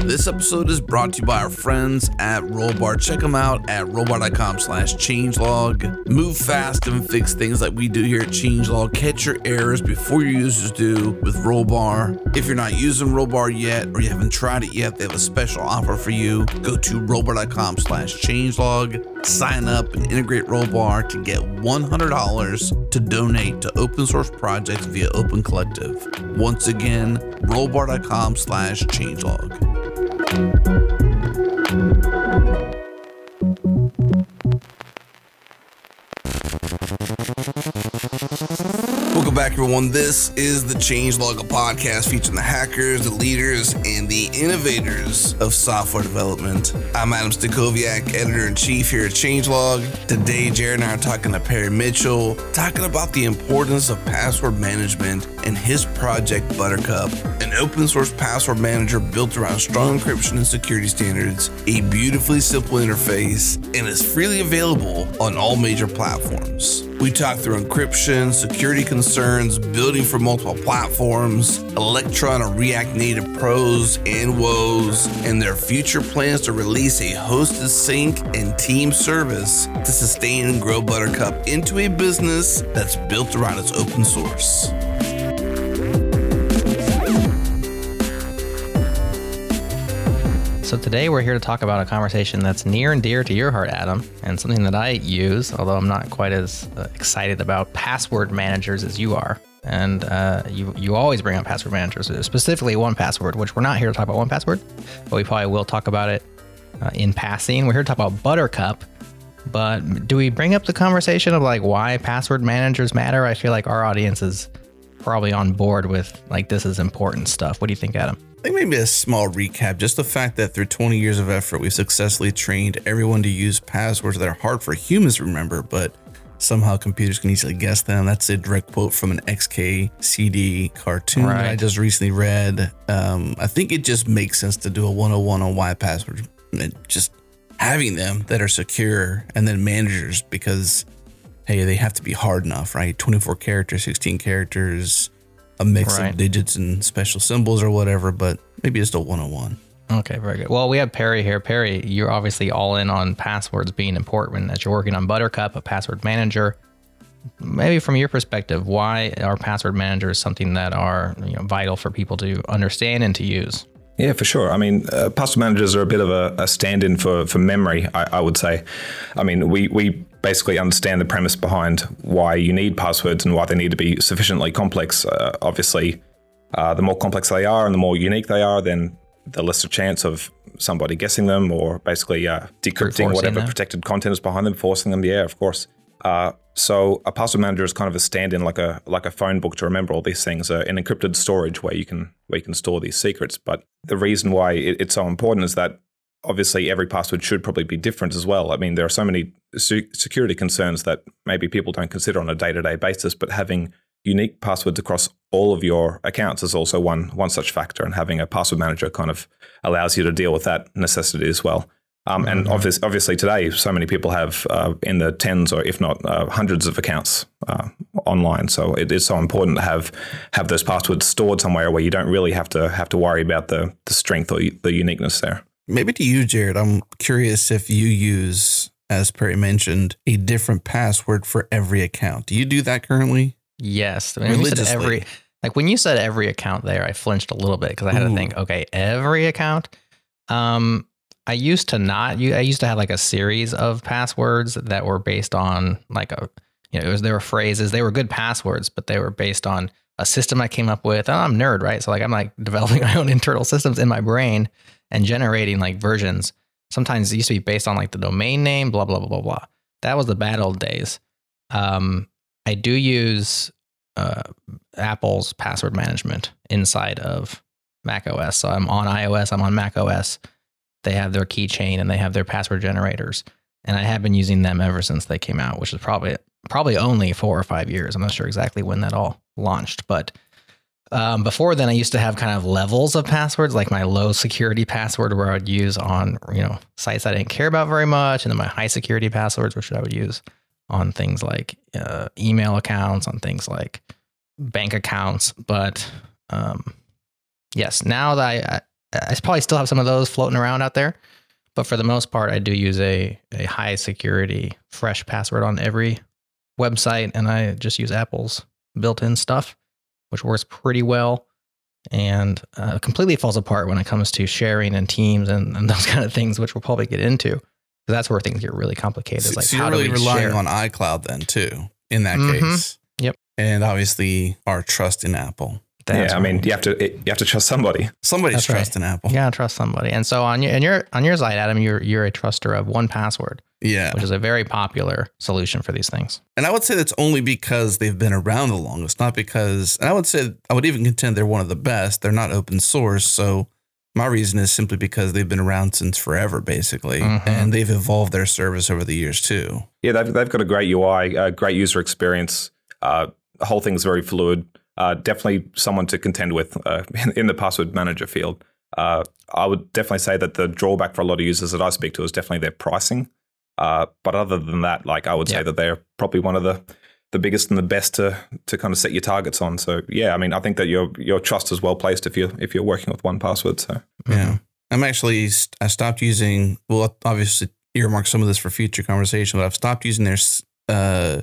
This episode is brought to you by our friends at Rollbar. Check them out at rollbar.com slash changelog. Move fast and fix things like we do here at Changelog. Catch your errors before your users do with Rollbar. If you're not using Rollbar yet or you haven't tried it yet, they have a special offer for you. Go to rollbar.com slash changelog. Sign up and integrate Rollbar to get $100 to donate to open source projects via Open Collective. Once again, rollbar.com slash changelog. thank you back, everyone. This is the Changelog podcast featuring the hackers, the leaders, and the innovators of software development. I'm Adam Stacoviak, editor in chief here at Changelog. Today, Jared and I are talking to Perry Mitchell, talking about the importance of password management and his project Buttercup, an open source password manager built around strong encryption and security standards, a beautifully simple interface, and is freely available on all major platforms. We talk through encryption, security concerns, building for multiple platforms, Electron and React Native pros and woes, and their future plans to release a hosted sync and team service to sustain and grow Buttercup into a business that's built around its open source. So today we're here to talk about a conversation that's near and dear to your heart, Adam, and something that I use, although I'm not quite as uh, excited about password managers as you are. And uh, you you always bring up password managers, specifically 1Password, which we're not here to talk about 1Password, but we probably will talk about it uh, in passing. We're here to talk about Buttercup. But do we bring up the conversation of like why password managers matter? I feel like our audience is probably on board with like this is important stuff. What do you think, Adam? I think maybe a small recap. Just the fact that through 20 years of effort, we've successfully trained everyone to use passwords that are hard for humans to remember, but somehow computers can easily guess them. That's a direct quote from an XKCD cartoon that I just recently read. Um, I think it just makes sense to do a 101 on why passwords, and just having them that are secure and then managers because, hey, they have to be hard enough, right? 24 characters, 16 characters, a mix Right. of digits and special symbols or whatever, but maybe just a 101. Okay, very good. Well, we have Perry here. Perry, you're obviously all in on passwords being important as you're working on Buttercup, a password manager. Maybe from your perspective, why are password managers something that are you know, vital for people to understand and to use? Yeah, for sure. I mean, uh, password managers are a bit of a, a stand-in for, for memory, I, I would say. I mean, we, we basically understand the premise behind why you need passwords and why they need to be sufficiently complex. Uh, obviously, uh, the more complex they are and the more unique they are, then the lesser chance of somebody guessing them or basically uh, decrypting whatever protected content is behind them, forcing them. Yeah, of course. Uh, so a password manager is kind of a stand-in, like a like a phone book to remember all these things, uh, an encrypted storage where you can where you can store these secrets. But the reason why it, it's so important is that obviously every password should probably be different as well. I mean, there are so many security concerns that maybe people don't consider on a day-to-day basis, but having unique passwords across all of your accounts is also one one such factor, and having a password manager kind of allows you to deal with that necessity as well. Um, and obvious, obviously today, so many people have uh, in the tens or if not uh, hundreds of accounts uh, online. So it is so important to have have those passwords stored somewhere where you don't really have to have to worry about the the strength or the uniqueness there. Maybe to you, Jared, I'm curious if you use, as Perry mentioned, a different password for every account. Do you do that currently? Yes. When you said Religiously. every, like when you said every account there, I flinched a little bit because I had Ooh. to think, okay, every account. Um, I used to not. You, I used to have like a series of passwords that were based on like a, you know, it was there were phrases. They were good passwords, but they were based on a system I came up with. And I'm a nerd, right? So like I'm like developing my own internal systems in my brain and generating like versions. Sometimes it used to be based on like the domain name, blah blah blah blah blah. That was the bad old days. Um, I do use uh, Apple's password management inside of Mac OS. So I'm on iOS, I'm on Mac OS. They have their keychain and they have their password generators. And I have been using them ever since they came out, which is probably probably only four or five years. I'm not sure exactly when that all launched, but Um, before then, I used to have kind of levels of passwords, like my low security password, where I would use on you know sites I didn't care about very much, and then my high security passwords, which I would use on things like uh, email accounts, on things like bank accounts. But um, yes, now that I, I, I probably still have some of those floating around out there, but for the most part, I do use a a high security fresh password on every website, and I just use Apple's built-in stuff, which works pretty well. And uh, completely falls apart when it comes to sharing and teams and, and those kind of things, which we'll probably get into. Because that's where things get really complicated. So, like so how you're really do we relying share? on iCloud then too, in that Mhm. case. Yep. And obviously our trust in Apple. That's yeah, I mean, you have to you have to trust somebody. Somebody's That's right. trust in Apple. Yeah, trust somebody. And so on your and your on your site, Adam, you're you're a truster of 1Password, Yeah. which is a very popular solution for these things. And I would say that's only because they've been around the longest, not because, and I would say, I would even contend they're one of the best. They're not open source. So my reason is simply because they've been around since forever, basically. Mhm. And they've evolved their service over the years too. Yeah, they've, they've got a great UI, a great user experience. Uh, the whole thing's very fluid. Uh, definitely someone to contend with uh, in, in the password manager field. Uh, I would definitely say that the drawback for a lot of users that I speak to is definitely their pricing. Uh, but other than that, like I would say that they're probably one of the the biggest and the best to to kind of set your targets on. So yeah, I mean, I think that your your trust is well placed if you if you're working with 1Password. So Yeah. I'm actually, I stopped using, well, obviously earmark some of this for future conversation, but I've stopped using their, uh,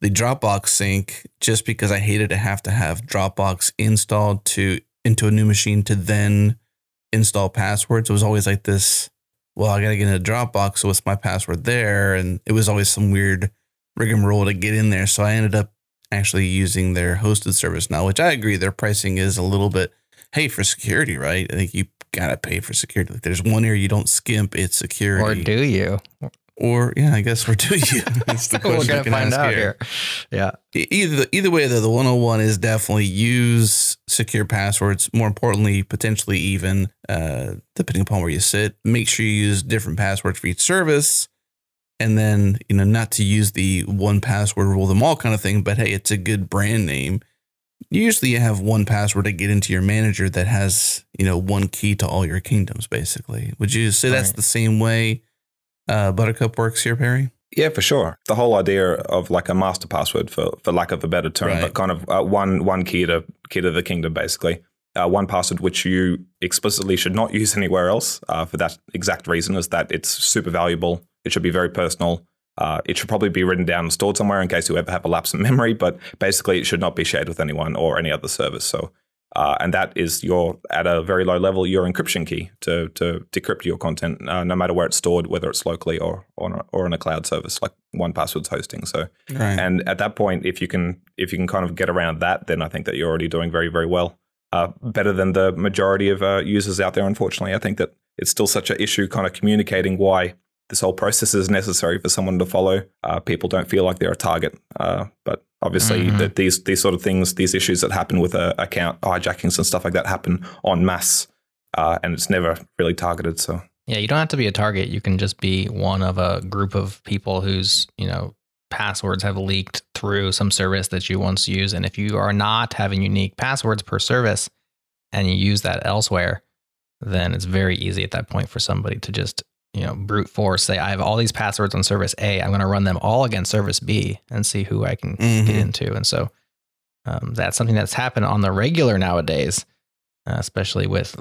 the Dropbox sync just because I hated to have to have Dropbox installed to into a new machine to then install passwords. It was always like this. Well, I got to get into Dropbox, so what's my password there? And it was always some weird rigmarole to get in there. So I ended up actually using their hosted service now, which I agree their pricing is a little bit. Hey, for security, right? I think you gotta pay for security. Like, there's one area you don't skimp. It's security. Or do you? Or yeah, I guess or do you? That's the We're question gonna you can find ask out here. here. Yeah. Either either way, though, the 101 is definitely use secure passwords. More importantly, potentially even uh, depending upon where you sit, make sure you use different passwords for each service. And then, you know, not to use the one password rule them all kind of thing, but hey, it's a good brand name. Usually you have one password to get into your manager that has, you know, one key to all your kingdoms, basically. Would you say that's Right. the same way uh, Buttercup works here, Perry? Yeah, for sure. The whole idea of like a master password, for for lack of a better term, Right. but kind of uh, one one key to key to the kingdom, basically. Uh, one password which you explicitly should not use anywhere else uh, for that exact reason is that it's super valuable. It should be very personal. Uh, it should probably be written down and stored somewhere in case you ever have a lapse in memory. But basically, it should not be shared with anyone or any other service. So, uh, and that is your at a very low level your encryption key to to decrypt your content, uh, no matter where it's stored, whether it's locally or or on a, or on a cloud service like 1Password's hosting. So, Right. and at that point, if you can if you can kind of get around that, then I think that you're already doing very very well, uh, better than the majority of uh, users out there. Unfortunately, I think that it's still such an issue, kind of communicating why this whole process is necessary for someone to follow. Uh, people don't feel like they're a target, uh, but obviously Mhm. that these these sort of things, these issues that happen with uh, account hijackings and stuff like that happen en masse, uh, and it's never really targeted. So Yeah, you don't have to be a target. You can just be one of a group of people whose, you know, passwords have leaked through some service that you once used. And if you are not having unique passwords per service and you use that elsewhere, then it's very easy at that point for somebody to just, you know, brute force say, I have all these passwords on service A. I'm going to run them all against service B and see who I can get Mhm. into. And so um, that's something that's happened on the regular nowadays, uh, especially with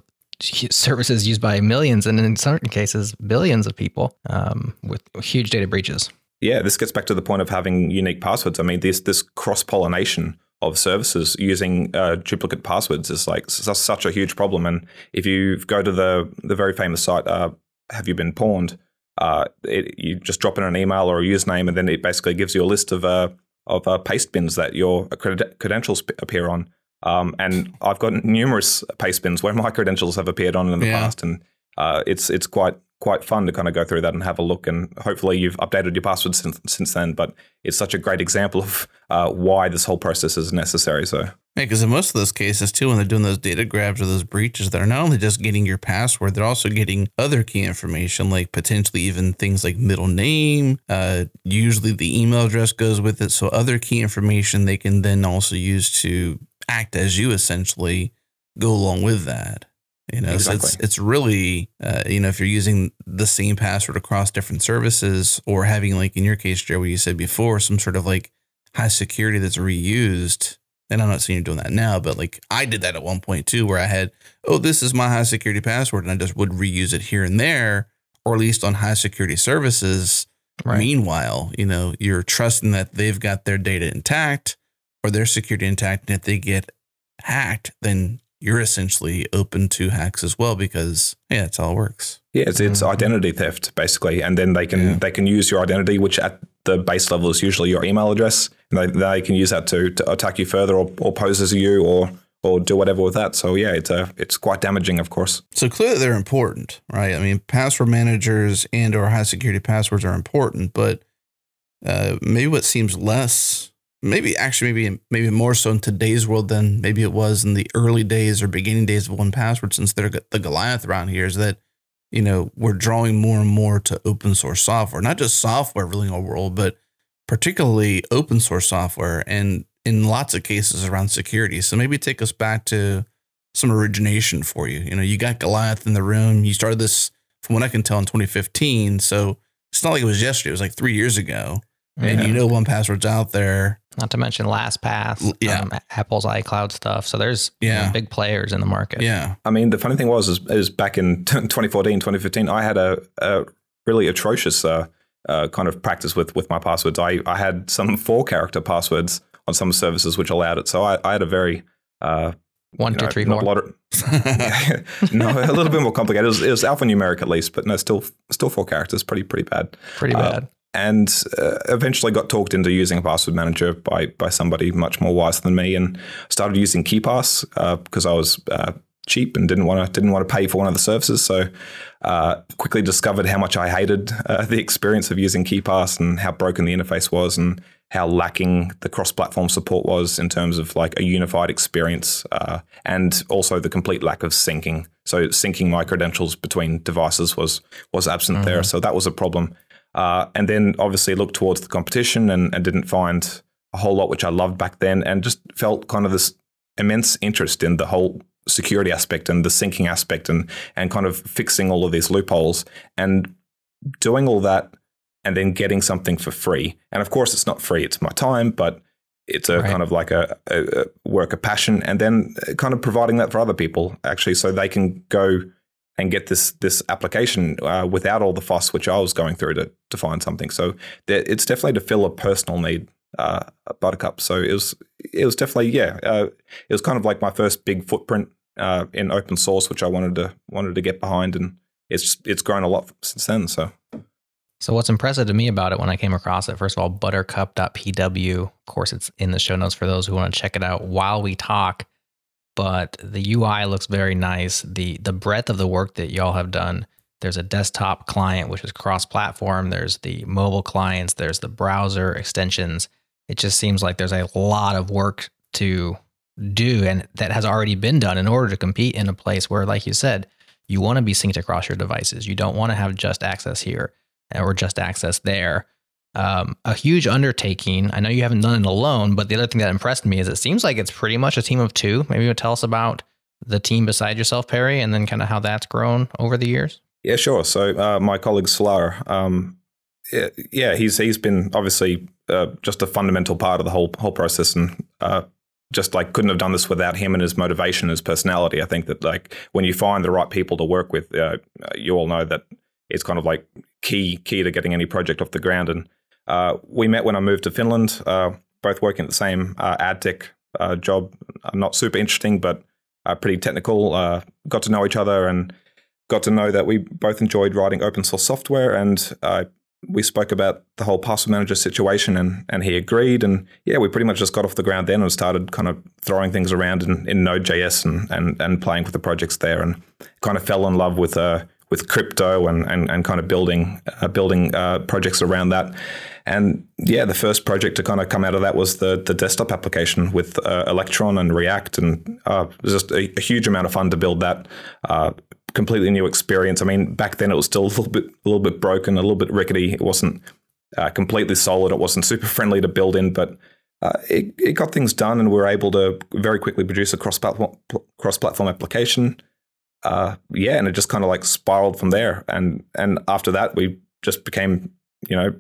services used by millions and in certain cases billions of people um, with huge data breaches. Yeah, this gets back to the point of having unique passwords. I mean, this this cross pollination of services using uh, duplicate passwords is like such a huge problem. And if you go to the the very famous site, uh, have you been pwned? Uh, it, you just drop in an email or a username, and then it basically gives you a list of uh, of uh, paste bins that your cred- credentials p- appear on. Um, and I've got numerous paste bins where my credentials have appeared on in the Yeah. past, and uh, it's it's quite quite fun to kind of go through that and have a look. And hopefully, you've updated your password since since then. But it's such a great example of uh, why this whole process is necessary. So Yeah, because in most of those cases, too, when they're doing those data grabs or those breaches, they're not only just getting your password, they're also getting other key information, like potentially even things like middle name. Uh, usually the email address goes with it. So, other key information they can then also use to act as you essentially go along with that. You know, so it's it's really uh, you know if you're using the same password across different services or having like in your case, Joe, what you said before, some sort of like high security that's reused. And I'm not saying you're doing that now, but like I did that at one point too, where I had, oh, this is my high security password, and I just would reuse it here and there, or at least on high security services. Right. Meanwhile, you know, you're trusting that they've got their data intact or their security intact. And if they get hacked, then you're essentially open to hacks as well because yeah, that's how it works. Yeah, it's, it's Mhm. identity theft basically, and then they can Yeah. they can use your identity, which at the base level is usually your email address, and they, they can use that to, to attack you further or, or pose as you or or do whatever with that. So yeah, it's a it's quite damaging, of course. So clearly they're important, right? I mean, password managers and or high security passwords are important, but uh, maybe what seems less, maybe actually maybe maybe more so in today's world than maybe it was in the early days or beginning days of 1Password, since they're the Goliath around here, is that you know we're drawing more and more to open source software, not just software really in our world, but particularly open source software, and in lots of cases around security. So maybe take us back to some origination for you. You know, you got Goliath in the room. You started this, from what I can tell, in 2015. So it's not like it was yesterday. It was like three years ago. And Yeah. you know, 1Password's out there. Not to mention LastPass, L- yeah. um, Apple's iCloud stuff. So there's you know, Yeah. big players in the market. Yeah. I mean, the funny thing was, is, is back in 2014, 2015, I had a, a really atrocious uh, uh, kind of practice with with my passwords. I, I had some four character passwords on some services which allowed it. So I, I had a very uh, One, you two, know, three, four. of- no, a little bit more complicated. It was, it was alphanumeric at least, but no, still still four characters. Pretty pretty bad. Pretty Uh, bad. And uh, eventually got talked into using a password manager by by somebody much more wise than me, and started using KeePass uh, because I was uh, cheap and didn't want to didn't want to pay for one of the services. So uh, quickly discovered how much I hated uh, the experience of using KeePass and how broken the interface was and how lacking the cross-platform support was in terms of like a unified experience uh, and also the complete lack of syncing. So syncing my credentials between devices was was absent there. So that was a problem. Uh, and then obviously looked towards the competition and, and didn't find a whole lot which I loved back then, and just felt kind of this immense interest in the whole security aspect and the syncing aspect and and kind of fixing all of these loopholes and doing all that and then getting something for free. And of course, it's not free; it's my time, but it's a Right. kind of like a, a, a work of passion, and then kind of providing that for other people actually, so they can go and get this this application uh, without all the fuss which I was going through to to find something. So there, it's definitely to fill a personal need, uh, Buttercup. So it was it was definitely yeah, uh, it was kind of like my first big footprint uh, in open source, which I wanted to wanted to get behind, and it's it's grown a lot since then. So So what's impressive to me about it when I came across it, first of all, buttercup.pw. Of course, it's in the show notes for those who want to check it out while we talk. But the UI looks very nice. The the breadth of the work that y'all have done. There's a desktop client which is cross-platform. There's the mobile clients. There's the browser extensions. It just seems like there's a lot of work to do, and that has already been done in order to compete in a place where, like you said, you want to be synced across your devices. You don't want to have just access here or just access there. Um, a huge undertaking. I know you haven't done it alone, but the other thing that impressed me is it seems like it's pretty much a team of two. Maybe you'll tell us about the team beside yourself, Perry, and then kind of how that's grown over the years. Yeah, sure. So uh, my colleague Sallar, um, yeah, he's he's been obviously uh, just a fundamental part of the whole whole process, and uh, just like couldn't have done this without him and his motivation, and his personality. I think that like when you find the right people to work with, uh, you all know that it's kind of like key key to getting any project off the ground. And uh, we met when I moved to Finland, uh, both working at the same uh, ad tech uh, job. Uh, not super interesting, but pretty technical. Got to know each other and got to know that we both enjoyed writing open source software and we spoke about the whole password manager situation and, and he agreed and yeah we pretty much just got off the ground then and started kind of throwing things around in, in node.js and, and, and playing with the projects there and kind of fell in love with uh, with crypto and, and, and kind of building uh, building uh, projects around that and yeah the first project to kind of come out of that was the the desktop application with uh, electron and react and uh, it was just a, a huge amount of fun to build that uh, completely new experience. I mean, back then it was still a little bit, a little bit broken, a little bit rickety. It wasn't uh, completely solid. It wasn't super friendly to build in, but uh, it, it got things done, and we were able to very quickly produce a cross platform cross platform application. Uh, yeah, and it just kind of like spiraled from there. And and after that, we just became you know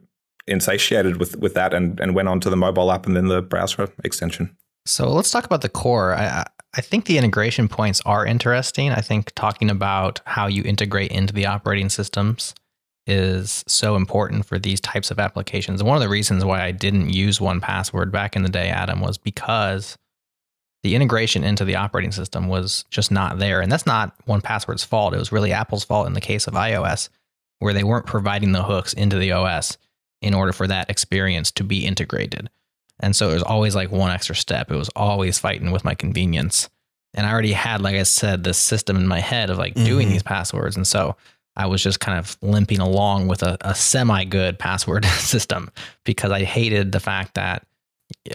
insatiated with with that, and and went on to the mobile app and then the browser extension. So let's talk about the core. I, I think the integration points are interesting. I think talking about how you integrate into the operating systems is so important for these types of applications. One of the reasons why I didn't use 1Password back in the day, Adam, was because the integration into the operating system was just not there. And that's not 1Password's fault. It was really Apple's fault in the case of iOS, where they weren't providing the hooks into the OS in order for that experience to be integrated. And so it was always like one extra step. It was always fighting with my convenience. And I already had, like I said, this system in my head of like mm-hmm. doing these passwords. And so I was just kind of limping along with a, a semi good password system because I hated the fact that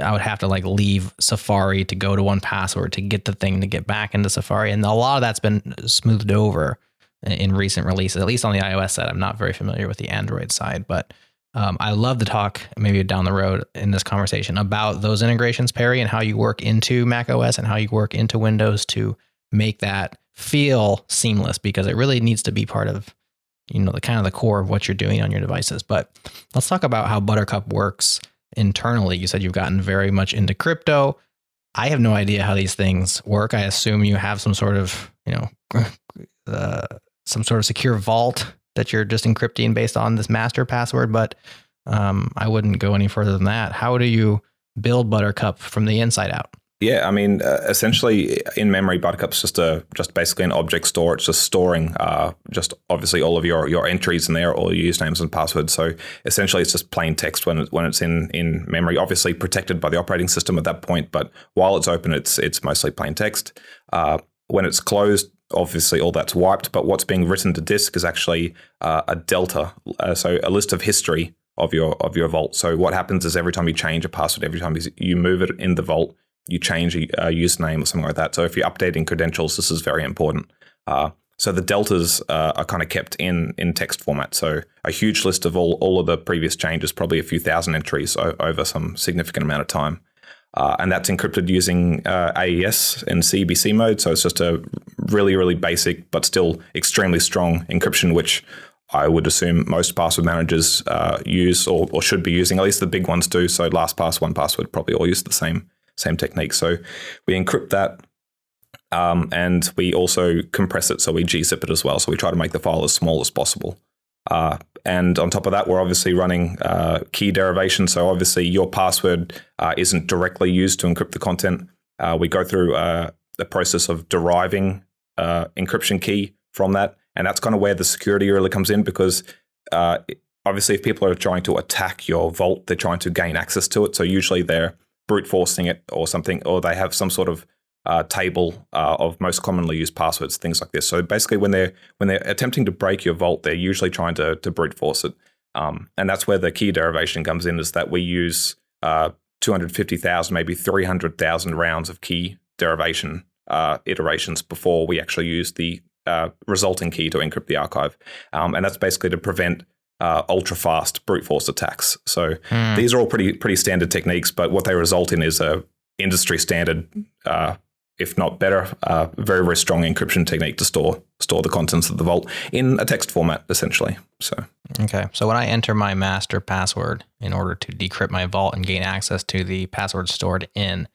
I would have to like leave Safari to go to 1Password to get the thing to get back into Safari. And a lot of that's been smoothed over in recent releases, at least on the iOS side. I'm not very familiar with the Android side, but um, I love to talk maybe down the road in this conversation about those integrations, Perry, and how you work into Mac OS and how you work into Windows to make that feel seamless because it really needs to be part of you know the kind of the core of what you're doing on your devices. But let's talk about how buttercup works internally. You said you've gotten very much into crypto. I have no idea how these things work. I assume you have some sort of you know uh, some sort of secure vault that you're just encrypting based on this master password but um, i wouldn't go any further than that how do you build buttercup from the inside out yeah, I mean, uh, essentially, in memory, Buttercup's just a just basically an object store. It's just storing, uh, just obviously all of your your entries in there, all your usernames and passwords. So essentially, it's just plain text when it, when it's in in memory. Obviously, protected by the operating system at that point, but while it's open, it's it's mostly plain text. Uh, when it's closed, obviously all that's wiped. But what's being written to disk is actually uh, a delta, uh, so a list of history of your of your vault. So what happens is every time you change a password, every time you move it in the vault you change a, a, username or something like that. So if you're updating credentials, this is very important. Uh, so the deltas uh, are kind of kept in in text format. So a huge list of all all of the previous changes, probably a few thousand entries over some significant amount of time. Uh, and that's encrypted using uh, AES and CBC mode. So it's just a really, really basic, but still extremely strong encryption, which I would assume most password managers uh, use or, or, should be using. At least the big ones do. So LastPass, 1Password probably all use the same same technique. So we encrypt that. Um, and we also compress it, so we gzip it as well. So we try to make the file as small as possible. Uh, and on top of that, we're obviously running uh, key derivation. So obviously, your password uh, isn't directly used to encrypt the content. Uh, we go through uh, the process of deriving uh, encryption key from that, and that's kind of where the security really comes in because obviously, if people are trying to attack your vault, they're trying to gain access to it. So usually, they're brute forcing it or something, or they have some sort of uh, table uh, of most commonly used passwords, things like this. So basically, when they're when they're attempting to break your vault, they're usually trying to to brute force it, um, and that's where the key derivation comes in. Is that we use uh, two hundred fifty thousand, maybe three hundred thousand rounds of key derivation uh, iterations before we actually use the uh, resulting key to encrypt the archive, um, and that's basically to prevent uh, ultra fast brute force attacks. So mm. these are all pretty pretty standard techniques, but what they result in is a industry standard, uh, if not better, uh, very very strong encryption technique to store store the contents of the vault in a text format, essentially. So okay, so when I enter my master password in order to decrypt my vault and gain access to the password stored in,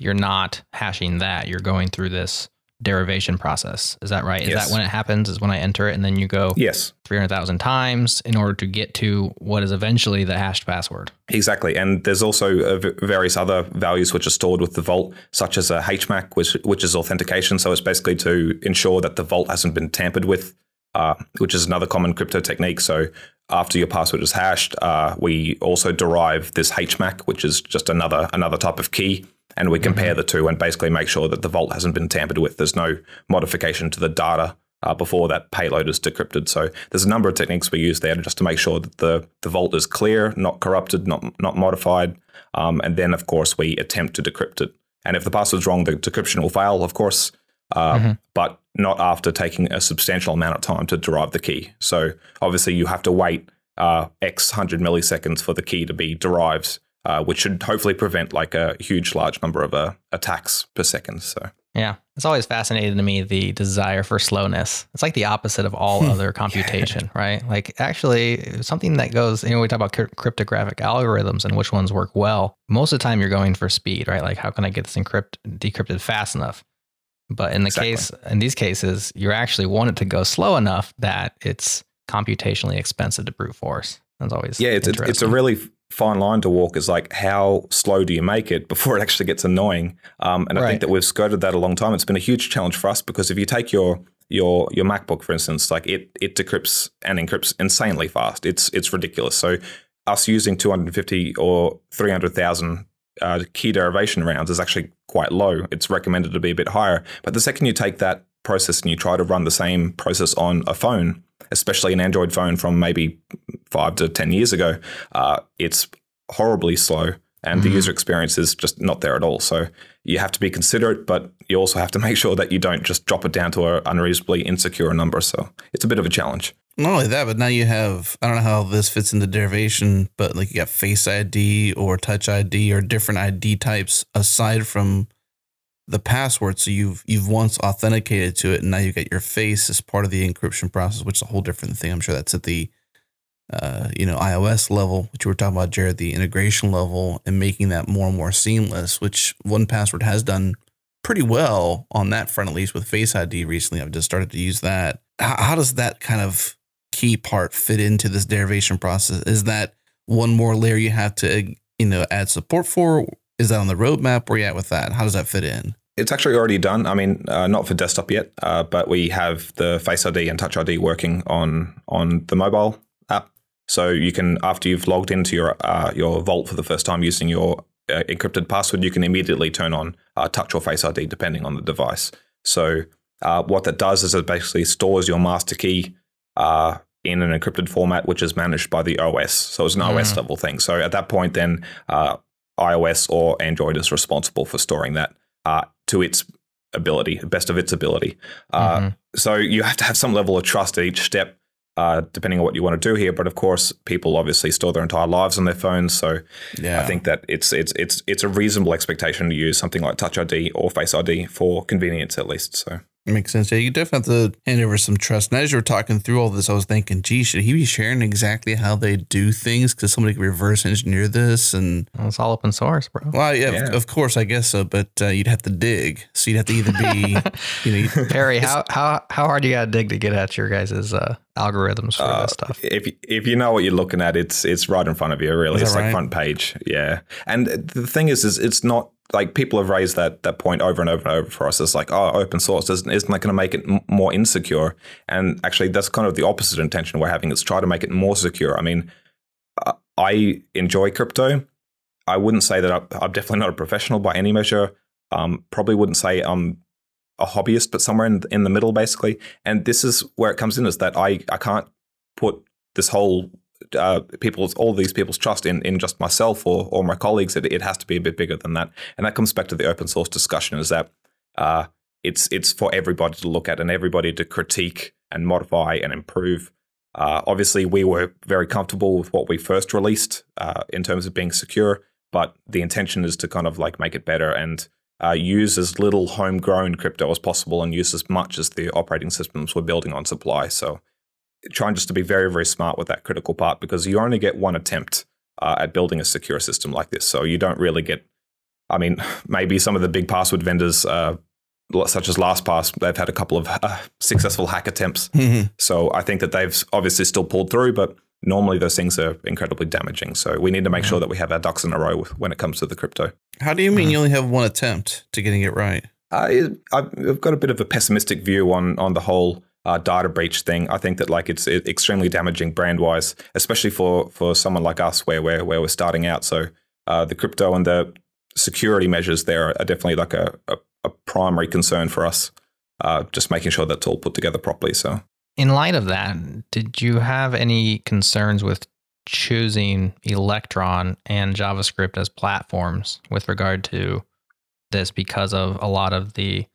you're not hashing that. You're going through this derivation process. Is that right? Is yes. that when it happens? Is when I enter it and then you go yes 300,000 times in order to get to what is eventually the hashed password. Exactly. And there's also uh, various other values which are stored with the vault, such as a HMAC, which, which is authentication. So it's basically to ensure that the vault hasn't been tampered with, uh, which is another common crypto technique. So after your password is hashed, uh, we also derive this HMAC, which is just another another type of key and we compare mm-hmm. the two and basically make sure that the vault hasn't been tampered with. There's no modification to the data uh, before that payload is decrypted. So there's a number of techniques we use there just to make sure that the, the vault is clear, not corrupted, not not modified. Um, and then, of course, we attempt to decrypt it. And if the password's wrong, the decryption will fail, of course, uh, mm-hmm. but not after taking a substantial amount of time to derive the key. So obviously, you have to wait uh, X hundred milliseconds for the key to be derived uh, which should hopefully prevent like a huge, large number of uh, attacks per second. So Yeah. It's always fascinating to me the desire for slowness. It's like the opposite of all other computation, right? Like actually something that goes, you know, we talk about cryptographic algorithms and which ones work well. Most of the time you're going for speed, right? Like how can I get this encrypt decrypted fast enough? But in the Exactly. case in these cases, you actually want it to go slow enough that it's computationally expensive to brute force. That's always yeah, it's, it's a really fine line to walk. Is like how slow do you make it before it actually gets annoying? Um, and I think that we've skirted that a long time. It's been a huge challenge for us because if you take your your your MacBook, for instance, like it it decrypts and encrypts insanely fast. It's it's ridiculous. So us using 250 or 300,000 uh, key derivation rounds is actually quite low. It's recommended to be a bit higher. But the second you take that process and you try to run the same process on a phone, especially an Android phone from maybe five to 10 years ago, uh, it's horribly slow and the Mhm. user experience is just not there at all. So you have to be considerate, but you also have to make sure that you don't just drop it down to an unreasonably insecure number. So it's a bit of a challenge. Not only that, but now you have I don't know how this fits into derivation, but like you got Face ID or Touch ID or different ID types aside from the password. So you've you've once authenticated to it, and now you get your face as part of the encryption process, which is a whole different thing. I'm sure that's at the uh, you know iOS level, which you were talking about, Jared, the integration level, and making that more and more seamless. Which 1Password has done pretty well on that front, at least with Face ID recently. I've just started to use that. How, how does that kind of key part fit into this derivation process? Is that one more layer you have to, you know, add support for? Is that on the roadmap? Where you at with that? How does that fit in? It's actually already done. I mean, uh, not for desktop yet, uh, but we have the Face ID and Touch ID working on on the mobile. So you can, after you've logged into your uh, your Vault for the first time using your uh, encrypted password, you can immediately turn on uh, Touch or Face ID depending on the device. So uh, what that does is it basically stores your master key uh, in an encrypted format, which is managed by the OS. So it's an OS Mhm. level thing. So at that point, then uh, iOS or Android is responsible for storing that uh, to its ability, best of its ability. Uh, Mhm. So you have to have some level of trust at each step, uh, depending on what you want to do here. But of course, people obviously store their entire lives on their phones, so Yeah, I think that it's it's it's it's a reasonable expectation to use something like Touch ID or Face ID for convenience at least. So makes sense. Yeah, you definitely have to hand over some trust. And as you were talking through all this, I was thinking, gee, should he be sharing exactly how they do things? Because somebody could reverse engineer this and Well, it's all open source, bro. Well, yeah, Yeah. Of, of course, I guess so. But uh, you'd have to dig, so you'd have to either be, you know, you- Perry, how how how hard you gotta dig to get at your guys' uh, algorithms for Uh, this stuff? if if you know what you're looking at, it's it's right in front of you. Really, Is that it's like right? front page. Yeah, and the thing is, is it's not like people have raised that that point over and over and over for us. It's like, oh, open source isn't isn't that going to make it m- more insecure? And actually, that's kind of the opposite intention we're having. It's try to make it more secure. I mean, I enjoy crypto. I wouldn't say that I'm, I'm definitely not a professional by any measure. Um, probably wouldn't say I'm a hobbyist, but somewhere in in the middle, basically. And this is where it comes in: is that I I can't put this whole uh, people's all these people's trust in in just myself or or my colleagues. It, it has to be a bit bigger than that, and that comes back to the open source discussion. Is that uh, it's it's for everybody to look at and everybody to critique and modify and improve. Uh, obviously, we were very comfortable with what we first released uh, in terms of being secure, but the intention is to kind of like make it better and uh, use as little homegrown crypto as possible and use as much as the operating systems we're building on supply. So trying just to be very, very smart with that critical part because you only get one attempt uh, at building a secure system like this. So you don't really get, I mean, maybe some of the big password vendors, uh, such as LastPass, they've had a couple of uh, successful hack attempts. So I think that they've obviously still pulled through, but normally those things are incredibly damaging. So we need to make sure that we have our ducks in a row with- when it comes to the crypto. how do you mean you only have one attempt to getting it right? I, I've got a bit of a pessimistic view on on the whole uh, data breach thing. I think that like it's extremely damaging brand wise, especially for for someone like us where we're where we're starting out. So uh, the crypto and the security measures there are definitely like a, a, a primary concern for us. Uh, just making sure that's all put together properly. So In light of that, did you have any concerns with choosing Electron and JavaScript as platforms with regard to this because of a lot of the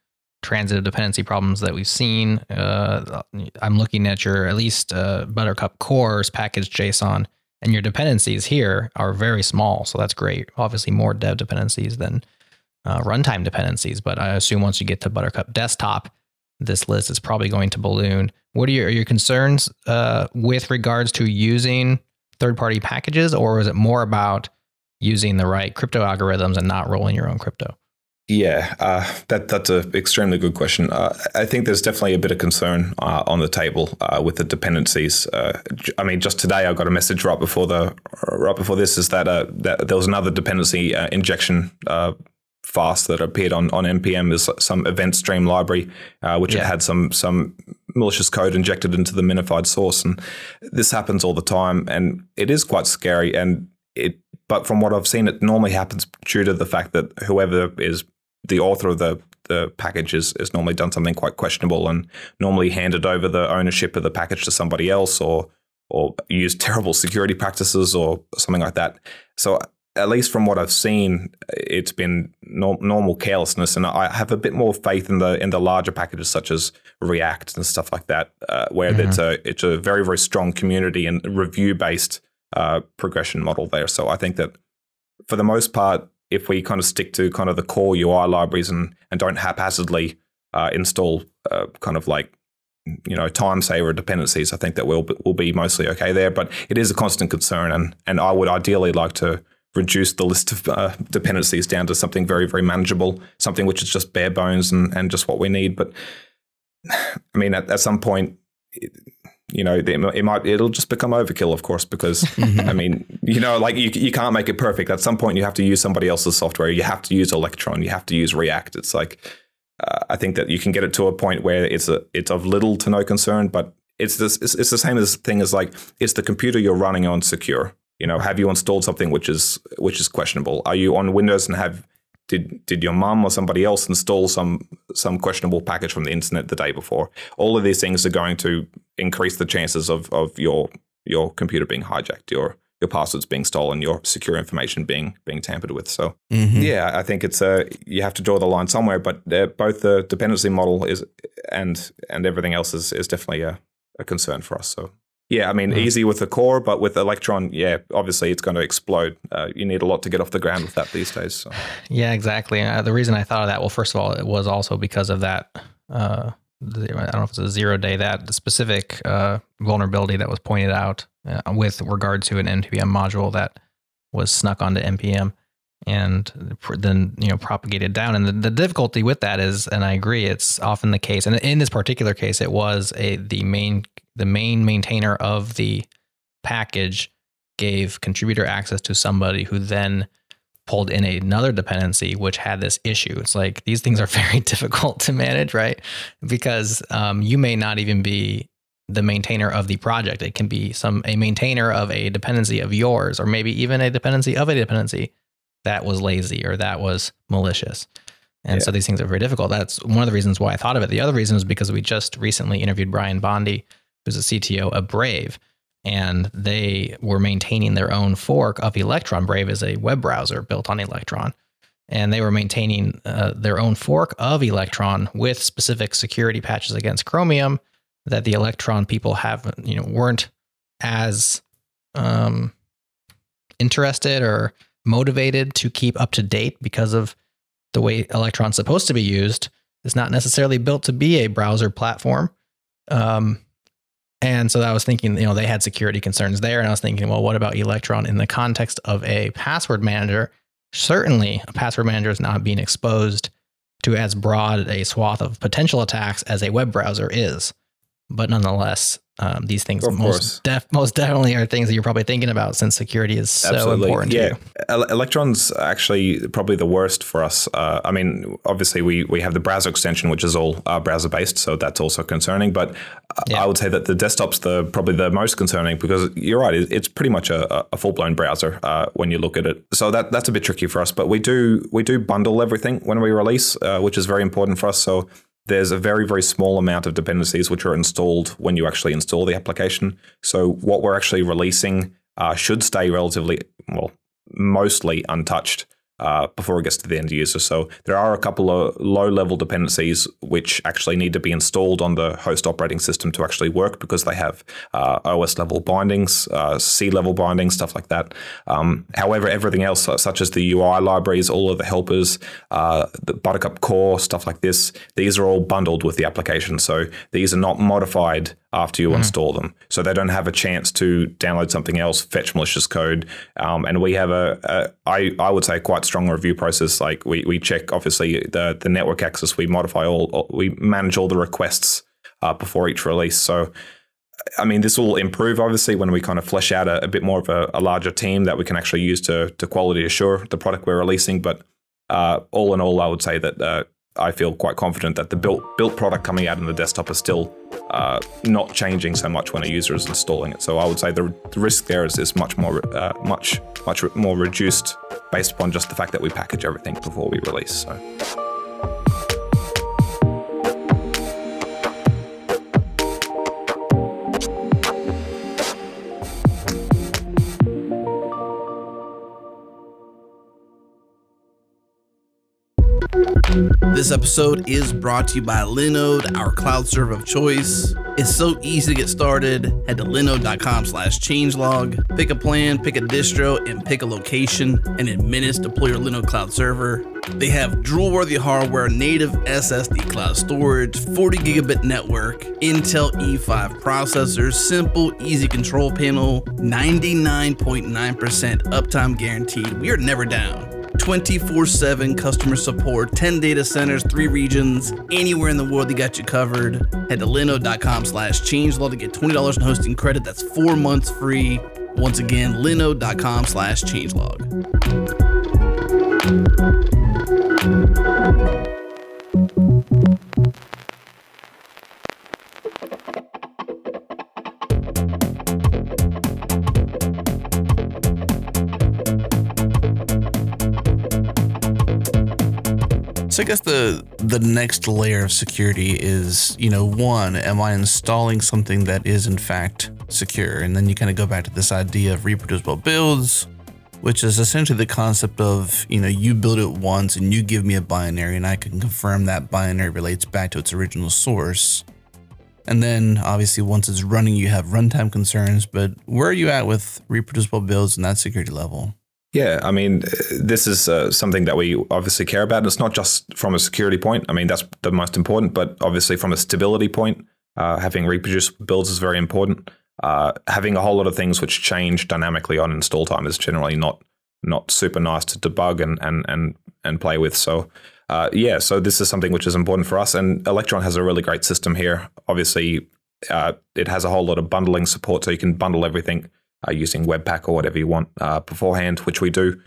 transitive dependency problems that we've seen? Uh, I'm looking at your at least uh, Buttercup cores package JSON. And your dependencies here are very small, so that's great. Obviously, more dev dependencies than uh, runtime dependencies. But I assume once you get to Buttercup Desktop, this list is probably going to balloon. What are your, are your concerns uh, with regards to using third party packages, or is it more about using the right crypto algorithms and not rolling your own crypto? Yeah, uh, that that's an extremely good question. Uh, I think there's definitely a bit of concern uh, on the table uh, with the dependencies. Uh, I mean, just today I got a message right before the right before this is that, uh, that there was another dependency injection fast that appeared on, on npm is some event stream library, which yeah. had some some malicious code injected into the minified source, and this happens all the time, and it is quite scary. And it, but from what I've seen, it normally happens due to the fact that whoever is the author of the the package is, is normally done something quite questionable and normally handed over the ownership of the package to somebody else or or used terrible security practices or something like that. So at least from what I've seen, it's been no, normal carelessness, and I have a bit more faith in the in the larger packages such as React and stuff like that, uh, where mm-hmm. it's a it's a very very strong community and review based uh, progression model there. So I think that for the most part, if we kind of stick to kind of the core UI libraries and, and don't haphazardly uh, install uh, kind of like you know time saver dependencies, I think that we'll will be mostly okay there. But it is a constant concern, and and I would ideally like to reduce the list of uh, dependencies down to something very very manageable, something which is just bare bones and and just what we need. But I mean, at, at some point. It, you know it might it'll just become overkill of course because mm-hmm. i mean you know like you, you can't make it perfect. At some point you have to use somebody else's software. You have to use electron. You have to use react. It's like uh, i think that you can get it to a point where it's a it's of little to no concern but it's this it's, it's the same as thing as like is the computer you're running on secure. You know have you installed something which is which is questionable? Are you on windows and have did did your mum or somebody else install some some questionable package from the internet the day before? All of these things are going to increase the chances of of your your computer being hijacked, your your passwords being stolen, your secure information being being tampered with. So mm-hmm. yeah, I think it's a you have to draw the line somewhere. But both the dependency model is and and everything else is is definitely a, a concern for us. So yeah, I mean, mm. easy with the core, but with Electron, yeah, obviously it's going to explode. Uh, you need a lot to get off the ground with that these days. So. Yeah, exactly. Uh, the reason I thought of that, well, first of all, it was also because of that. Uh, I don't know if it's a zero day that specific uh, vulnerability that was pointed out uh, with regard to an npm module that was snuck onto npm and then you know propagated down. And the, the difficulty with that is, and I agree, it's often the case. And in this particular case, it was a the main the main maintainer of the package gave contributor access to somebody who then pulled in another dependency which had this issue. It's like these things are very difficult to manage, right? Because um, you may not even be the maintainer of the project. It can be some a maintainer of a dependency of yours, or maybe even a dependency of a dependency that was lazy or that was malicious. And yeah. so these things are very difficult. That's one of the reasons why I thought of it. The other reason is because we just recently interviewed Brian Bondy, who's a CTO of Brave, and they were maintaining their own fork of Electron. Brave is a web browser built on Electron. And they were maintaining uh, their own fork of Electron with specific security patches against Chromium that the Electron people have, you know, weren't as um, interested or motivated to keep up to date because of the way Electron's supposed to be used. It's not necessarily built to be a browser platform. Um, and so I was thinking, you know, they had security concerns there. And I was thinking, well, what about Electron in the context of a password manager? Certainly, a password manager is not being exposed to as broad a swath of potential attacks as a web browser is. But nonetheless, um, these things of most def- most definitely are things that you're probably thinking about since security is so Absolutely. important yeah. to you. Electron's actually probably the worst for us. Uh, I mean, obviously we we have the browser extension, which is all uh, browser based, so that's also concerning. But yeah. I would say that the desktop's the probably the most concerning because you're right, it's pretty much a, a full blown browser uh, when you look at it. So that that's a bit tricky for us. But we do we do bundle everything when we release, uh, which is very important for us. So there's a very, very small amount of dependencies which are installed when you actually install the application. So what we're actually releasing uh, should stay relatively, well, mostly untouched. Uh, before it gets to the end user. So there are a couple of low level dependencies which actually need to be installed on the host operating system to actually work because they have uh, OS level bindings, uh, C level bindings, stuff like that. Um, however, everything else, uh, such as the UI libraries, all of the helpers, uh, the Buttercup core, stuff like this, these are all bundled with the application. So these are not modified after you mm. install them. So they don't have a chance to download something else, fetch malicious code. Um, and we have a, a I, I would say, quite strong review process. Like we, we check, obviously, the, the network access, we modify all, all we manage all the requests uh, before each release. So, I mean, this will improve, obviously, when we kind of flesh out a, a bit more of a, a, larger team that we can actually use to, to quality assure the product we're releasing. But uh, all in all, I would say that uh, I feel quite confident that the built built product coming out in the desktop is still uh, not changing so much when a user is installing it. So I would say the, the risk there is, is much more uh, much much more reduced based upon just the fact that we package everything before we release. So. This episode is brought to you by Linode, our cloud server of choice. It's so easy to get started. Head to linode.com slash changelog. Pick a plan, pick a distro, and pick a location. And in minutes, deploy your Linode cloud server. They have drool-worthy hardware, native SSD cloud storage, 40 gigabit network, Intel E5 processors, simple, easy control panel, 99.9% uptime guaranteed. We are never down. 24 7 customer support, 10 data centers, 3 regions, anywhere in the world, they got you covered. Head to linode.com slash changelog to get $20 in hosting credit. That's four months free. Once again, linode.com slash changelog. So I guess the the next layer of security is, you know, one, am I installing something that is in fact secure? And then you kind of go back to this idea of reproducible builds, which is essentially the concept of, you know, you build it once and you give me a binary and I can confirm that binary relates back to its original source. And then obviously once it's running, you have runtime concerns, but where are you at with reproducible builds and that security level? Yeah, I mean, this is uh, something that we obviously care about. It's not just from a security point. I mean, that's the most important, but obviously from a stability point, uh, having reproducible builds is very important. Uh, having a whole lot of things which change dynamically on install time is generally not not super nice to debug and and and and play with. So. Uh, yeah, so this is something which is important for us, and Electron has a really great system here. Obviously, uh, it has a whole lot of bundling support, so you can bundle everything uh, using Webpack or whatever you want uh, beforehand, which we do.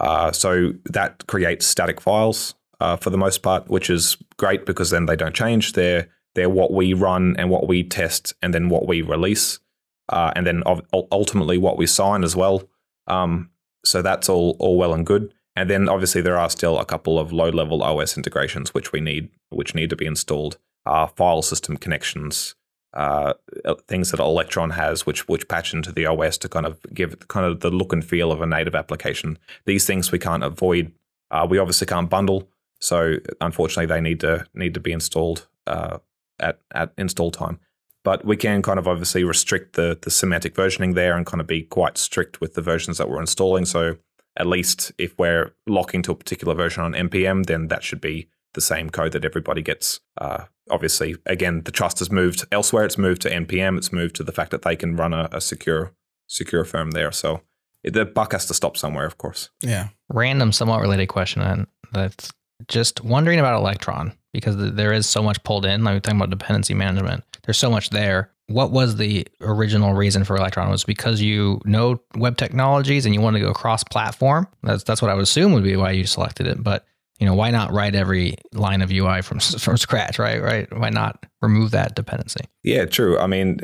Uh, so that creates static files uh, for the most part, which is great because then they don't change. They're they're what we run and what we test, and then what we release, uh, and then ultimately what we sign as well. Um, so that's all all well and good. And then obviously there are still a couple of low level OS integrations which we need which need to be installed. Uh, file system connections, uh, uh, things that Electron has, which which patch into the OS to kind of give kind of the look and feel of a native application. These things we can't avoid. Uh, we obviously can't bundle, so unfortunately they need to need to be installed uh, at at install time. But we can kind of obviously restrict the the semantic versioning there and kind of be quite strict with the versions that we're installing. So at least if we're locking to a particular version on npm, then that should be the same code that everybody gets. Uh, obviously, again, the trust has moved elsewhere. It's moved to npm. It's moved to the fact that they can run a, a secure secure firm there. So the buck has to stop somewhere, of course. Yeah. Random, somewhat related question, and that's just wondering about Electron because there is so much pulled in. Like we're talking about dependency management. There's so much there. What was the original reason for Electron? Was because you know web technologies and you want to go cross platform? That's that's what I would assume would be why you selected it. But you know, why not write every line of UI from from scratch, right? Right? Why not remove that dependency? Yeah, true. I mean,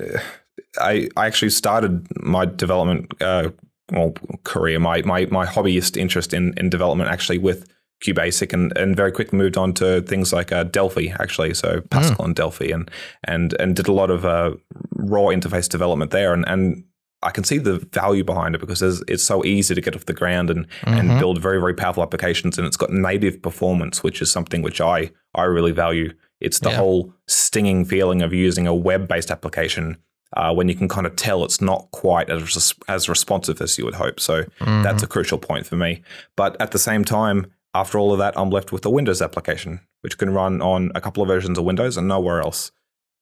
I I actually started my development uh, well career, my my my hobbyist interest in in development actually with QBasic and, and very quickly moved on to things like uh, Delphi actually, so Pascal mm. and Delphi and and and did a lot of uh, raw interface development there and and I can see the value behind it because it's so easy to get off the ground and, mm-hmm. and build very, very powerful applications. And it's got native performance, which is something which I, I really value. It's the yeah. whole stinging feeling of using a web based application uh, when you can kind of tell it's not quite as, as responsive as you would hope. So mm-hmm. that's a crucial point for me. But at the same time, after all of that, I'm left with a Windows application, which can run on a couple of versions of Windows and nowhere else.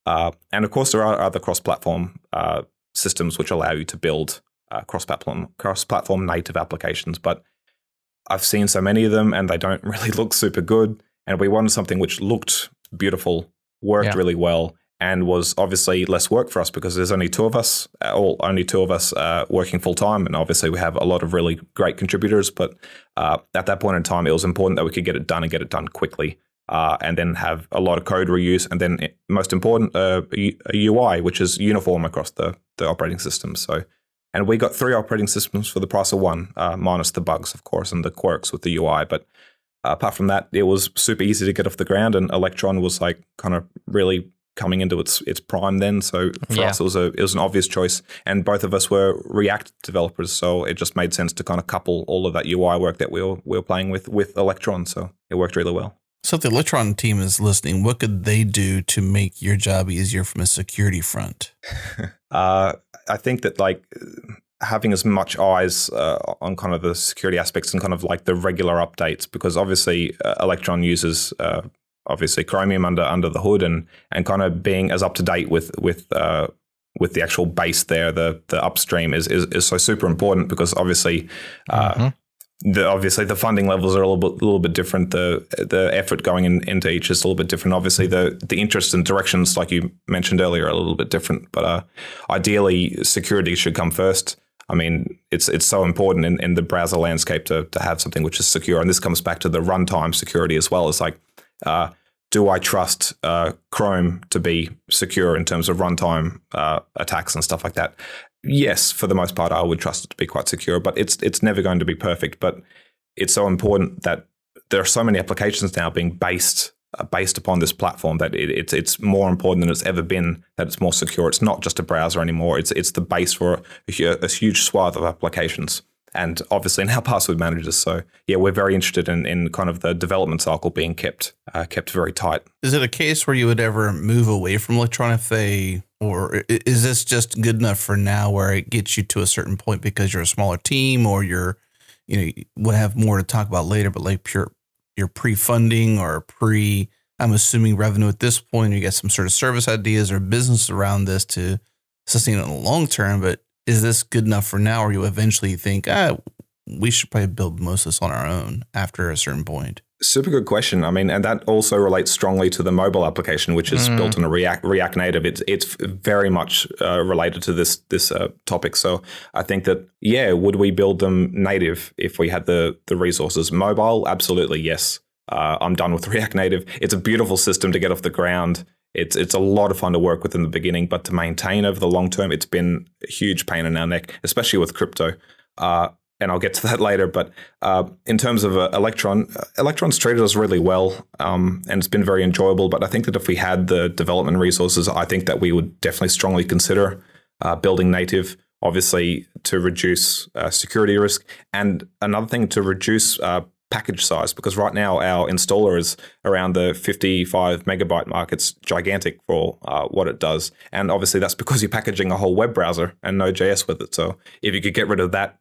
Uh, and of course, there are other cross platform uh, systems which allow you to build uh, cross-platform cross-platform native applications. But I've seen so many of them, and they don't really look super good. And we wanted something which looked beautiful, worked yeah. really well, and was obviously less work for us because there's only two of us, all only two of us uh, working full time, and obviously we have a lot of really great contributors. But uh, at that point in time, it was important that we could get it done and get it done quickly uh, and then have a lot of code reuse, and then most important, uh, a UI which is uniform across the the operating systems. So, and we got three operating systems for the price of one, uh, minus the bugs, of course, and the quirks with the UI. But uh, apart from that, it was super easy to get off the ground, and Electron was like kind of really coming into its its prime then. So for yeah. us, it was a it was an obvious choice, and both of us were React developers, so it just made sense to kind of couple all of that UI work that we were we were playing with with Electron. So it worked really well. So if the Electron team is listening, what could they do to make your job easier from a security front? uh, I think that like having as much eyes uh, on kind of the security aspects and kind of like the regular updates, because obviously uh, Electron uses uh, obviously Chromium under under the hood and and kind of being as up to date with with uh, with the actual base there, the the upstream is is, is so super important because obviously. Uh, mm-hmm the, obviously the funding levels are a little bit, little bit different. The the effort going in, into each is a little bit different. Obviously, the the interest and directions, like you mentioned earlier, are a little bit different. But uh, ideally, security should come first. I mean, it's it's so important in, in the browser landscape to to have something which is secure. And this comes back to the runtime security as well. It's like, uh, do I trust uh, Chrome to be secure in terms of runtime uh, attacks and stuff like that? Yes, for the most part, I would trust it to be quite secure, but it's it's never going to be perfect. But it's so important that there are so many applications now being based uh, based upon this platform that it, it's it's more important than it's ever been that it's more secure. It's not just a browser anymore. It's it's the base for a, a huge swath of applications and obviously now password managers. So yeah, we're very interested in, in kind of the development cycle being kept uh, kept very tight. Is it a case where you would ever move away from Electron if they, or is this just good enough for now where it gets you to a certain point because you're a smaller team or you're, you know, we'll have more to talk about later, but like pure, you're pre-funding or pre, I'm assuming revenue at this point, you get some sort of service ideas or business around this to sustain it in the long term, but is this good enough for now, or you eventually think, ah, we should probably build most of this on our own after a certain point? Super good question. I mean, and that also relates strongly to the mobile application, which is mm. built on a React React Native. It's it's very much uh, related to this this uh, topic. So I think that yeah, would we build them native if we had the the resources? Mobile, absolutely yes. Uh, I'm done with React Native. It's a beautiful system to get off the ground. It's it's a lot of fun to work with in the beginning, but to maintain over the long term, it's been a huge pain in our neck, especially with crypto. Uh, and I'll get to that later. But uh, in terms of uh, Electron, uh, Electron's treated us really well, um, and it's been very enjoyable. But I think that if we had the development resources, I think that we would definitely strongly consider uh, building native. Obviously, to reduce uh, security risk, and another thing to reduce uh, package size because right now our installer is around the 55 megabyte mark. It's gigantic for uh, what it does. And obviously that's because you're packaging a whole web browser and Node.js with it. So if you could get rid of that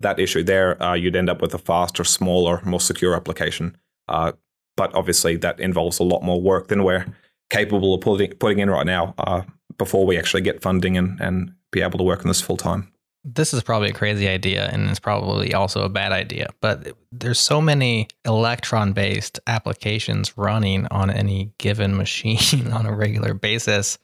that issue there, uh, you'd end up with a faster, smaller, more secure application. Uh, but obviously that involves a lot more work than we're capable of putting, putting in right now uh, before we actually get funding and, and be able to work on this full time this is probably a crazy idea and it's probably also a bad idea, but there's so many electron based applications running on any given machine on a regular basis.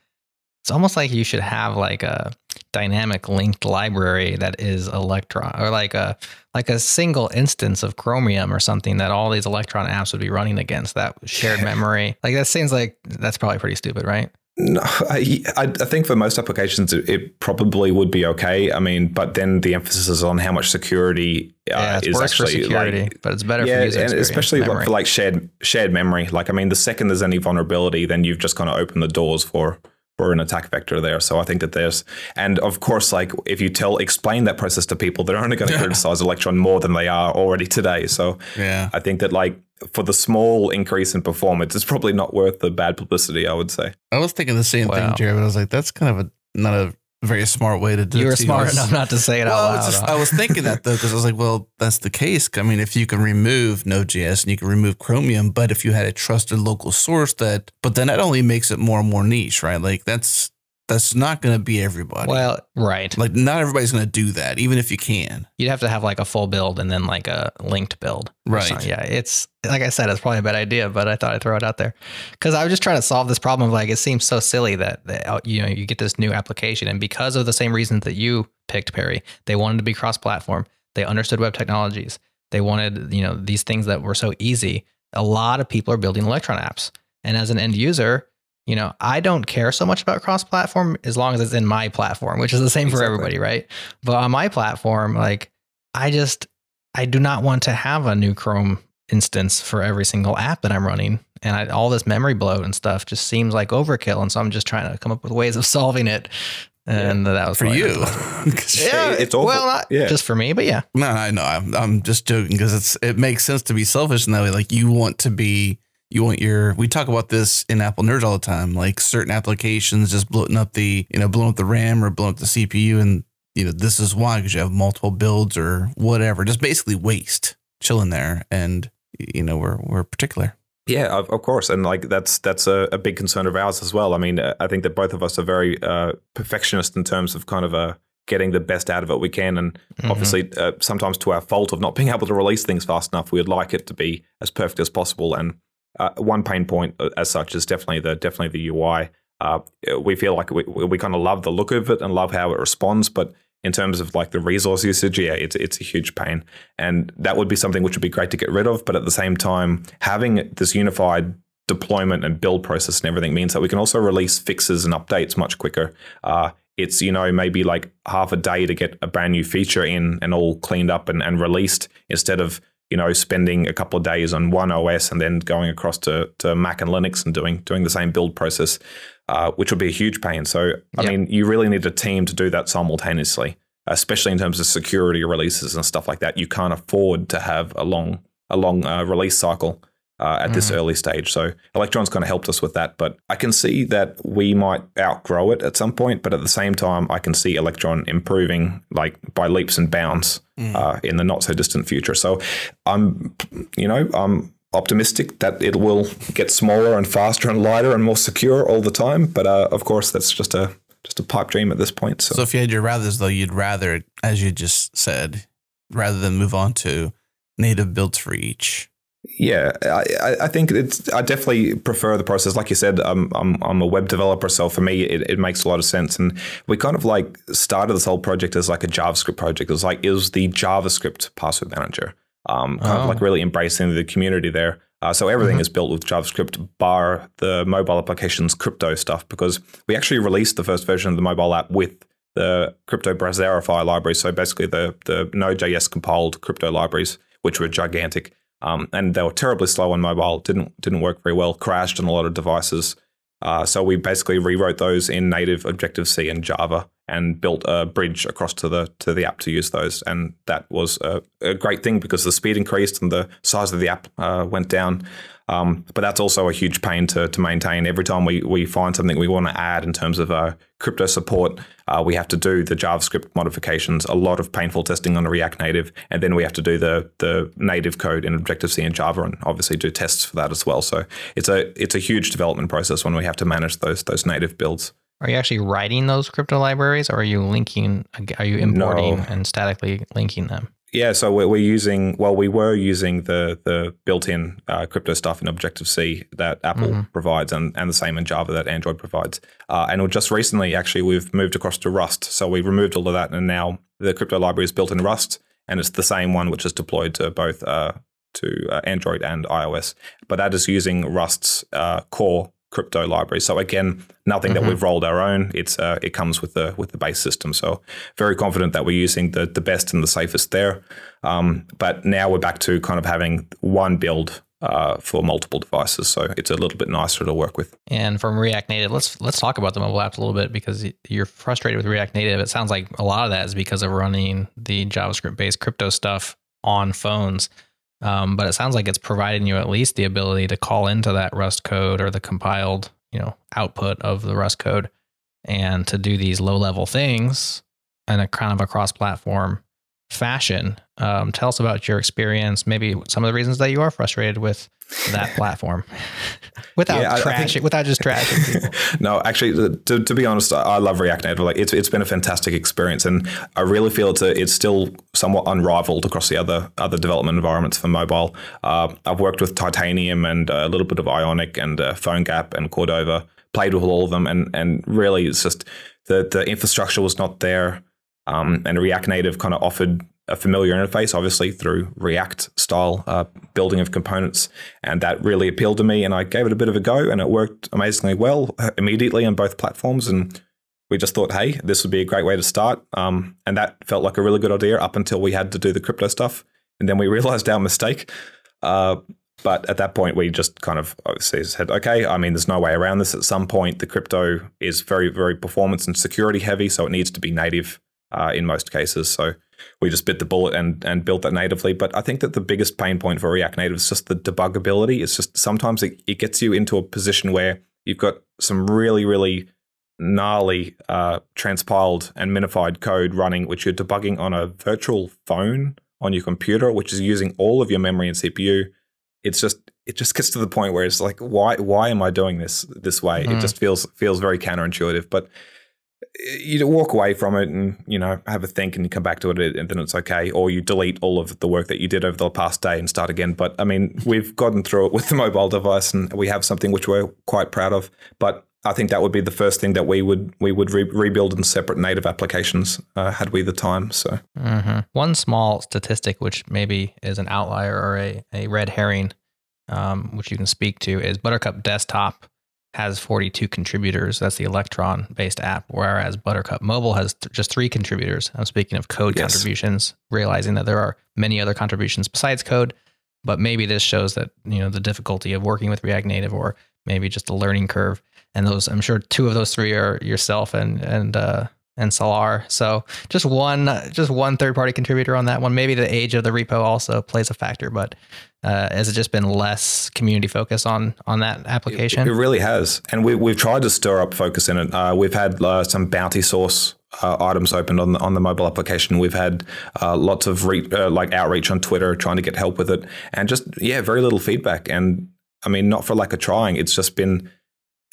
It's almost like you should have like a dynamic linked library that is electron or like a like a single instance of chromium or something that all these electron apps would be running against that shared memory. Like that seems like that's probably pretty stupid, right? I, I think for most applications it probably would be okay. I mean, but then the emphasis is on how much security uh, yeah, is actually security, like, but it's better yeah, for and especially memory. for like shared shared memory. Like, I mean, the second there's any vulnerability, then you've just kind of opened the doors for for an attack vector there. So I think that there's, and of course, like if you tell, explain that process to people, they're only going to criticize Electron more than they are already today. So Yeah. I think that like for the small increase in performance, it's probably not worth the bad publicity. I would say. I was thinking the same Wow. thing, Jared, but I was like, that's kind of a not a very smart way to do You it. were too. Smart was- enough not to say it Well, out I loud. was, just. I was thinking that though, because I was like, well, that's the case. I mean, if you can remove Node.js and you can remove Chromium, but if you had a trusted local source that, but then that only makes it more and more niche, right? Like that's that's not going to be everybody. well, right. like not everybody's going to do that, even if you can. You'd have to have like a full build and then like a linked build. Right. something. Yeah. It's like I said, it's probably a bad idea, but I thought I'd throw it out there because I was just trying to solve this problem. Of like, it seems so silly that, that uh, you know you get this new application, and because of the same reasons that you picked, Perry, they wanted to be cross-platform. They understood web technologies. They wanted you know these things that were so easy. A lot of people are building Electron apps, and as an end user. You know, I don't care so much about cross platform as long as it's in my platform, which is the same for everybody, right? But on my platform, like I just I do not want to have a new Chrome instance for every single app that I'm running. And I, all this memory bloat and stuff just seems like overkill. And so I'm just trying to come up with ways of solving it. And that was For you, Yeah, It's awful. well, not Yeah. just for me, but yeah. No, I know. I'm, I'm just joking because it's it makes sense to be selfish in that way. Like you want to be, you want your. We talk about this in Apple Nerds all the time. Like certain applications just blowing up the, you know, blowing up the RAM or blowing up the CPU, and you know this is why because you have multiple builds or whatever. Just basically waste chilling there, and you know we're we're particular. Yeah, of, of course, and like that's that's a, a big concern of ours as well. I mean, uh, I think that both of us are very uh, perfectionist in terms of kind of uh, getting the best out of it we can, and Mhm. obviously uh, sometimes to our fault of not being able to release things fast enough. We would like it to be as perfect as possible, and uh, one pain point uh, as such is definitely the definitely the UI. Uh, we feel like we we kind of love the look of it and love how it responds, but in terms of like the resource usage, yeah, it's it's a huge pain, and that would be something which would be great to get rid of. But at the same time, having this unified deployment and build process and everything means that we can also release fixes and updates much quicker. Uh, it's you know maybe like half a day to get a brand new feature in and all cleaned up and, and released instead of you know spending a couple of days on one OS and then going across to, to Mac and Linux and doing doing the same build process, uh, which would be a huge pain. So I mean, you really need a team to do that simultaneously, especially in terms of security releases and stuff like that. You can't afford to have a long a long uh, release cycle uh, at this Mhm. early stage. So Electron's kind of helped us with that, but I can see that we might outgrow it at some point. But at the same time, I can see Electron improving like by leaps and bounds Mm. uh, in the not so distant future. So I'm, you know, I'm optimistic that it will get smaller and faster and lighter and more secure all the time. But uh, of course, that's just a just a pipe dream at this point. So, So if you had your rathers though, you'd rather, as you just said, rather than move on to native builds for each. Yeah, I, I- think it's. I definitely prefer the process. Like you said, I'm I'm, I'm a web developer, so for me, it, it makes a lot of sense. And we kind of like started this whole project as like a JavaScript project. It was like it was the JavaScript password manager. Um, kind Oh. of like really embracing the community there. Uh, so everything Mhm. is built with JavaScript, bar the mobile applications crypto stuff, because we actually released the first version of the mobile app with the crypto Browserify library. So basically, the the Node.js compiled crypto libraries, which were gigantic, um, and they were terribly slow on mobile. didn't didn't work very well. Crashed on a lot of devices. Uh, so we basically rewrote those in native Objective C and Java, and built a bridge across to the to the app to use those. And that was a, a great thing because the speed increased and the size of the app uh, went down. Um, but that's also a huge pain to, to maintain. Every time we, we find something we want to add in terms of uh, crypto support, uh, we have to do the JavaScript modifications, a lot of painful testing on React Native, and then we have to do the the native code in Objective C and Java, and obviously do tests for that as well. So it's a it's a huge development process when we have to manage those those native builds. Are you actually writing those crypto libraries or are you linking, are you importing No. and statically linking them? Yeah, so we're, we're using well, we were using the the built-in uh, crypto stuff in Objective C that Apple Mhm. provides, and, and the same in Java that Android provides. Uh, and just recently, actually, we've moved across to Rust, so we removed all of that, and now the crypto library is built in Rust, and it's the same one which is deployed to both uh, to uh, Android and iOS. But that is using Rust's uh, core crypto library. So again, nothing Mhm. that we've rolled our own. It's uh, it comes with the with the base system. So very confident that we're using the the best and the safest there. Um, but now we're back to kind of having one build uh, for multiple devices. So it's a little bit nicer to work with. And from React Native, let's let's talk about the mobile apps a little bit because you're frustrated with React Native. It sounds like a lot of that is because of running the JavaScript based crypto stuff on phones. Um, but it sounds like it's providing you at least the ability to call into that Rust code or the compiled, you know, output of the Rust code and to do these low level things and a kind of a cross platform fashion. Um, tell us about your experience, maybe some of the reasons that you are frustrated with that platform without yeah, think, without just trashing people. no, actually, to, to be honest, I love React Native. Like it's it's been a fantastic experience, and I really feel it's a, it's still somewhat unrivaled across the other other development environments for mobile. Uh, I've worked with Titanium and a little bit of Ionic and uh, PhoneGap and Cordova. Played with all of them, and and really, it's just the the infrastructure was not there. Um, and React Native kind of offered a familiar interface, obviously through React style uh, building of components, and that really appealed to me. And I gave it a bit of a go, and it worked amazingly well uh, immediately on both platforms. And we just thought, hey, this would be a great way to start. Um, and that felt like a really good idea up until we had to do the crypto stuff, and then we realized our mistake. Uh, but at that point, we just kind of obviously said, okay, I mean, there's no way around this. At some point, the crypto is very, very performance and security heavy, so it needs to be native uh, in most cases. So we just bit the bullet and and built that natively. But I think that the biggest pain point for React Native is just the debuggability. It's just sometimes it, it gets you into a position where you've got some really really gnarly uh, transpiled and minified code running, which you're debugging on a virtual phone on your computer, which is using all of your memory and CPU. It's just it just gets to the point where it's like, why why am I doing this this way? Mm. It just feels feels very counterintuitive. But you walk away from it and you know have a think and you come back to it and then it's okay. Or you delete all of the work that you did over the past day and start again. But i mean we've gotten through it with the mobile device and we have something which we're quite proud of. But i think that would be the first thing that we would we would re- rebuild in separate native applications uh, had we the time so. Mm-hmm. one small statistic which maybe is an outlier or a, a red herring um, which you can speak to is buttercup desktop has 42 contributors. That's the Electron based app, whereas Buttercup Mobile has th- just three contributors. I'm speaking of code yes. contributions, realizing that there are many other contributions besides code, but maybe this shows that, you know, the difficulty of working with React Native or maybe just a learning curve. And those, I'm sure two of those three are yourself and, and, uh, and Sallar. So just one, just one third party contributor on that one. Maybe the age of the repo also plays a factor, but uh, has it just been less community focus on on that application? It, it really has, and we, we've tried to stir up focus in it. Uh, we've had uh, some Bountysource uh, items opened on the, on the mobile application. We've had uh, lots of re- uh, like outreach on Twitter, trying to get help with it, and just yeah, very little feedback. And I mean, not for lack of trying. It's just been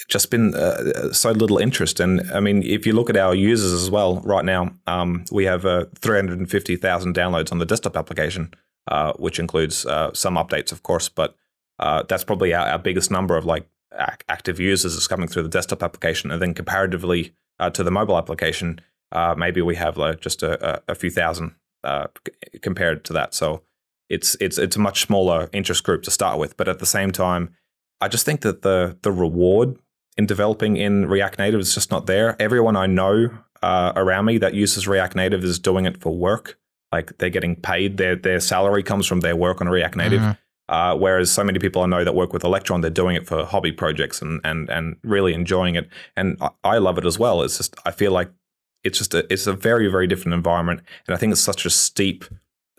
just been uh, so little interest. And I mean, if you look at our users as well, right now, um, we have uh, 350,000 downloads on the desktop application, uh, which includes uh, some updates, of course, but uh, that's probably our, our, biggest number of like ac- active users is coming through the desktop application. And then comparatively uh, to the mobile application, maybe we have like just a, a few thousand compared to that. So it's it's it's a much smaller interest group to start with, but at the same time, I just think that the the reward in developing in React Native is just not there. Everyone I know uh, around me that uses React Native is doing it for work. Like they're getting paid. Their their salary comes from their work on React Native. Mm-hmm. Uh, whereas so many people I know that work with Electron, they're doing it for hobby projects and and and really enjoying it. And I, I love it as well. It's just I feel like it's just a it's a very very different environment, and I think it's such a steep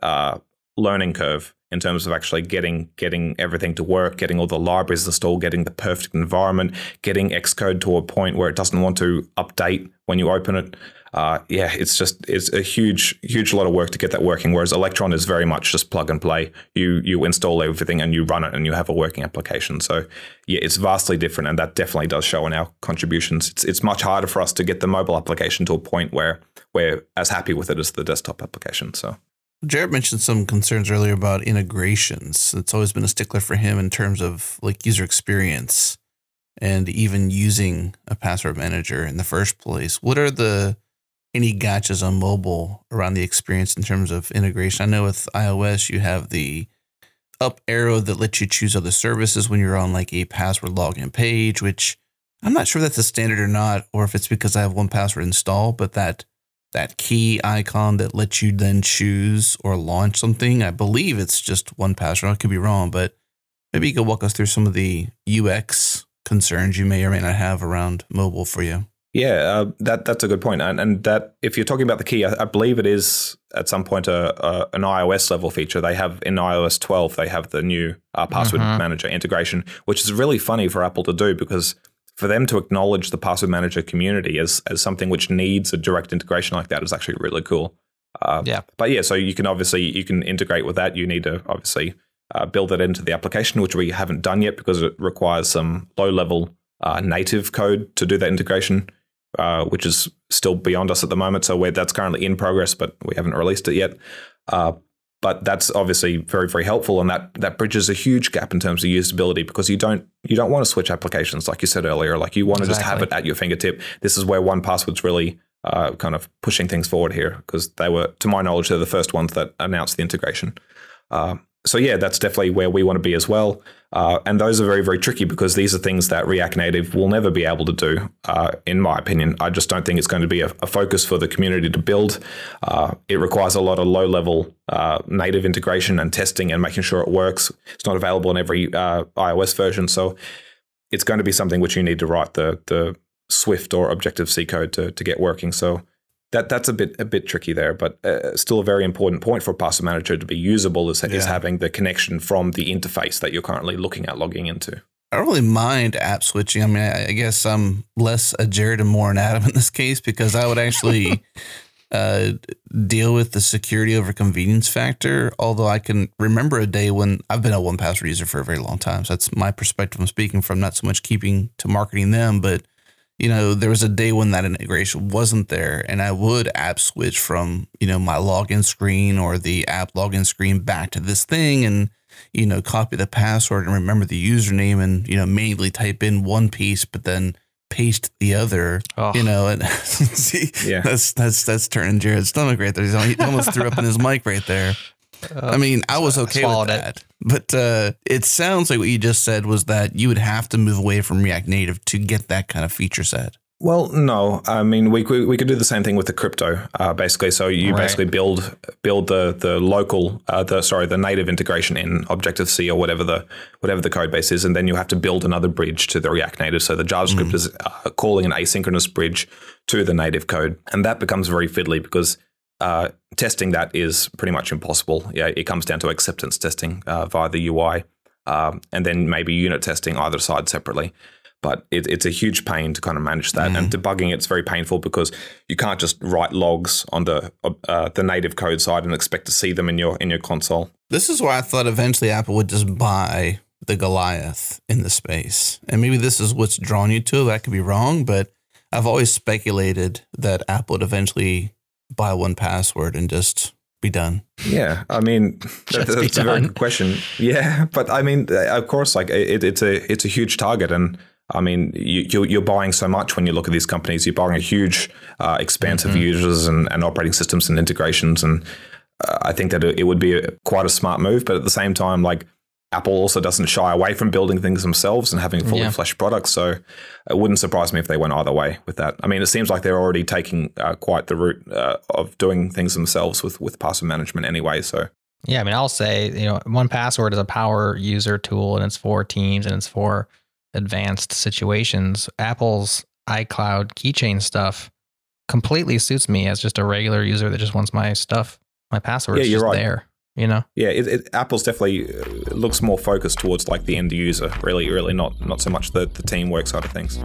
uh, learning curve in terms of actually getting getting everything to work, getting all the libraries installed, getting the perfect environment, getting Xcode to a point where it doesn't want to update when you open it. Uh, yeah, it's just it's a huge huge lot of work to get that working. Whereas Electron is very much just plug and play. You you install everything and you run it and you have a working application. So yeah, it's vastly different, and that definitely does show in our contributions. It's it's much harder for us to get the mobile application to a point where we're as happy with it as the desktop application. So Jared mentioned some concerns earlier about integrations. It's always been a stickler for him in terms of like user experience and even using a password manager in the first place. What are the any gotchas on mobile around the experience in terms of integration? I know with iOS you have the up arrow that lets you choose other services when you're on like a password login page, which I'm not sure that's a standard or not, or if it's because I have 1Password installed, but that that key icon that lets you then choose or launch something. I believe it's just 1Password. I could be wrong, but Maybe you could walk us through some of the UX concerns you may or may not have around mobile for you. Yeah, uh, that that's a good point, and and that if you're talking about the key, I, I believe it is at some point a, a, an iOS level feature. They have in iOS 12, they have the new uh, password Mhm. manager integration, which is really funny for Apple to do because for them to acknowledge the password manager community as as something which needs a direct integration like that is actually really cool. Uh, Yeah. but yeah, so you can obviously you can integrate with that. You need to obviously uh, build it into the application, which we haven't done yet because it requires some low level uh, native code to do that integration, uh, which is still beyond us at the moment. So we're, that's currently in progress, but we haven't released it yet. But that's obviously very very helpful, and that that bridges a huge gap in terms of usability because you don't you don't want to switch applications like you said earlier. Like you want to just have it at your fingertip. This is where 1Password's really uh, kind of pushing things forward here because they were, to my knowledge, they're the first ones that announced the integration. Uh, so yeah, that's definitely where we want to be as well. Uh, and those are very, very tricky because these are things that React Native will never be able to do, uh, in my opinion. I just don't think it's going to be a, a focus for the community to build. Uh, it requires a lot of low level uh, native integration and testing and making sure it works. It's not available in every uh, iOS version. So it's going to be something which you need to write the, the Swift or Objective C code to, to get working. So that that's a bit a bit tricky there, but uh, still a very important point for Password Manager to be usable is, is having the connection from the interface that you're currently looking at logging into. I don't really mind app switching. I mean, I, I guess I'm less a Jared and more an Adam in this case because I would actually uh, deal with the security over convenience factor. Although I can remember a day when I've been a 1Password user for a very long time. So that's my perspective I'm speaking from, not so much keeping to marketing them, but you know, there was a day when that integration wasn't there and I would app switch from, you know, my login screen or the app login screen back to this thing and you know, copy the password and remember the username and, you know, manually type in one piece, but then paste the other, Oh, you know, and see, Yeah. that's, that's, that's turning Jared's stomach right there. He's almost, he almost threw up in his mic right there. I mean, I was okay with swallowed it. that, but uh, it sounds like what you just said was that you would have to move away from React Native to get that kind of feature set. Well, no, I mean we could we could do the same thing with the crypto, uh, basically. So you Right. basically build build the the local, uh, the sorry, the native integration in Objective C or whatever the whatever the code base is, and then you have to build another bridge to the React Native. So the JavaScript is uh, calling an asynchronous bridge to the native code, and that becomes very fiddly because uh, testing that is pretty much impossible. Yeah, it comes down to acceptance testing uh, via the UI, um, and then maybe unit testing either side separately. But it, it's a huge pain to kind of manage that, and debugging it's very painful because you can't just write logs on the uh, the native code side and expect to see them in your in your console. This is why I thought eventually Apple would just buy the Goliath in the space. And maybe this is what's drawn you to it. I could be wrong, but I've always speculated that Apple would eventually buy 1Password and just be done. Yeah, I mean that, that's a very good question. Yeah, but I mean, uh, of course, like it, it's a it's a huge target, and I mean, you, you're, you're buying so much when you look at these companies. You're buying a huge uh, expanse of users and, and operating systems and integrations, and uh, I think that it, it would be a, quite a smart move. But at the same time, like Apple also doesn't shy away from building things themselves and having fully Yeah. fleshed products. So it wouldn't surprise me if they went either way with that. I mean, it seems like they're already taking uh, quite the route uh, of doing things themselves with with password management anyway. So. Yeah, I mean, I'll say, you know, 1Password is a power user tool and it's for teams and it's for advanced situations. Apple's iCloud keychain stuff completely suits me as just a regular user that just wants my stuff, my password Yeah, you're just right. there, you know? Yeah, it, it, Apple's definitely uh, looks more focused towards like the end user, really, really not not so much the, the teamwork side of things.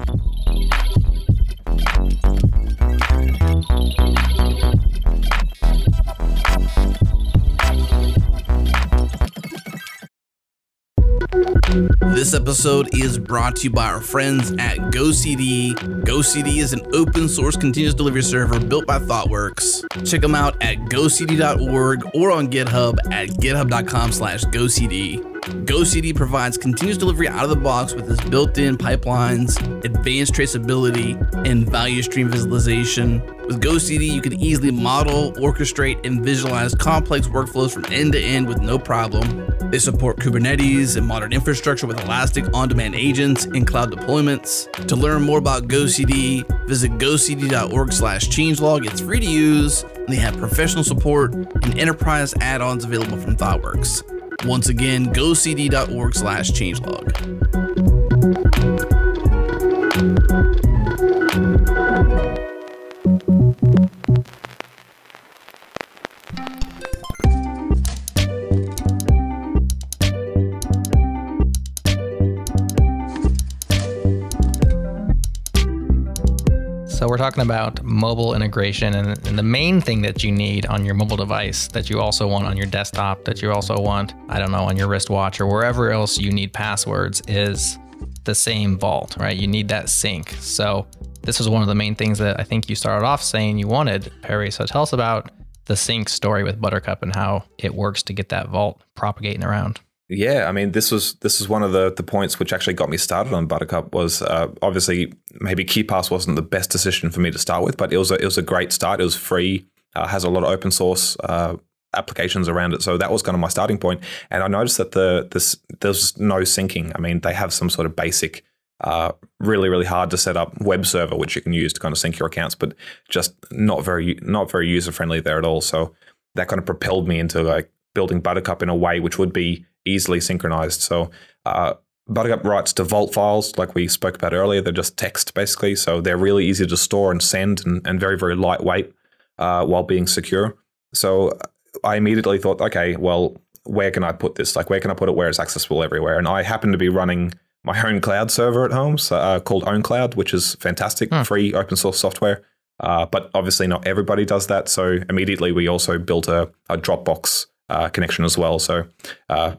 This episode is brought to you by our friends at GoCD. GoCD is an open source continuous delivery server built by ThoughtWorks. Check them out at gocd.org or on GitHub at github.com slash GoCD. GoCD provides continuous delivery out of the box with its built-in pipelines, advanced traceability, and value stream visualization. With GoCD, you can easily model, orchestrate, and visualize complex workflows from end to end with no problem. They support Kubernetes and modern infrastructure with elastic on-demand agents and cloud deployments. To learn more about GoCD, visit gocd.org slash changelog. It's free to use, and they have professional support and enterprise add-ons available from ThoughtWorks. Once again, gocd.org slash changelog. We're talking about mobile integration, and, and, the main thing that you need on your mobile device that you also want on your desktop, that you also want, I don't know, on your wristwatch or wherever else you need passwords is the same vault, right? You need that sync. So this was one of the main things that I think you started off saying you wanted, Perry. So tell us about the sync story with Buttercup and how it works to get that vault propagating around. Yeah, I mean, this was this is one of the the points which actually got me started on Buttercup. Was uh, obviously maybe KeePass wasn't the best decision for me to start with, but it was a, it was a great start. It was free, uh, has a lot of open source uh, applications around it, so that was kind of my starting point. And I noticed that the this there's no syncing. I mean, they have some sort of basic, uh, really really hard to set up web server which you can use to kind of sync your accounts, but just not very not very user friendly there at all. So that kind of propelled me into like building Buttercup in a way which would be easily synchronized. So uh, Buttercup writes to Vault files, like we spoke about earlier. They're just text basically, so they're really easy to store and send, and, and very very lightweight uh, while being secure. So I immediately thought, okay, well, where can I put this? Like, where can I put it where it's accessible everywhere? And I happen to be running my own cloud server at home so, uh, called OwnCloud, which is fantastic, hmm. free open source software. Uh, but obviously, not everybody does that. So immediately, we also built a, a Dropbox uh, connection as well. So uh,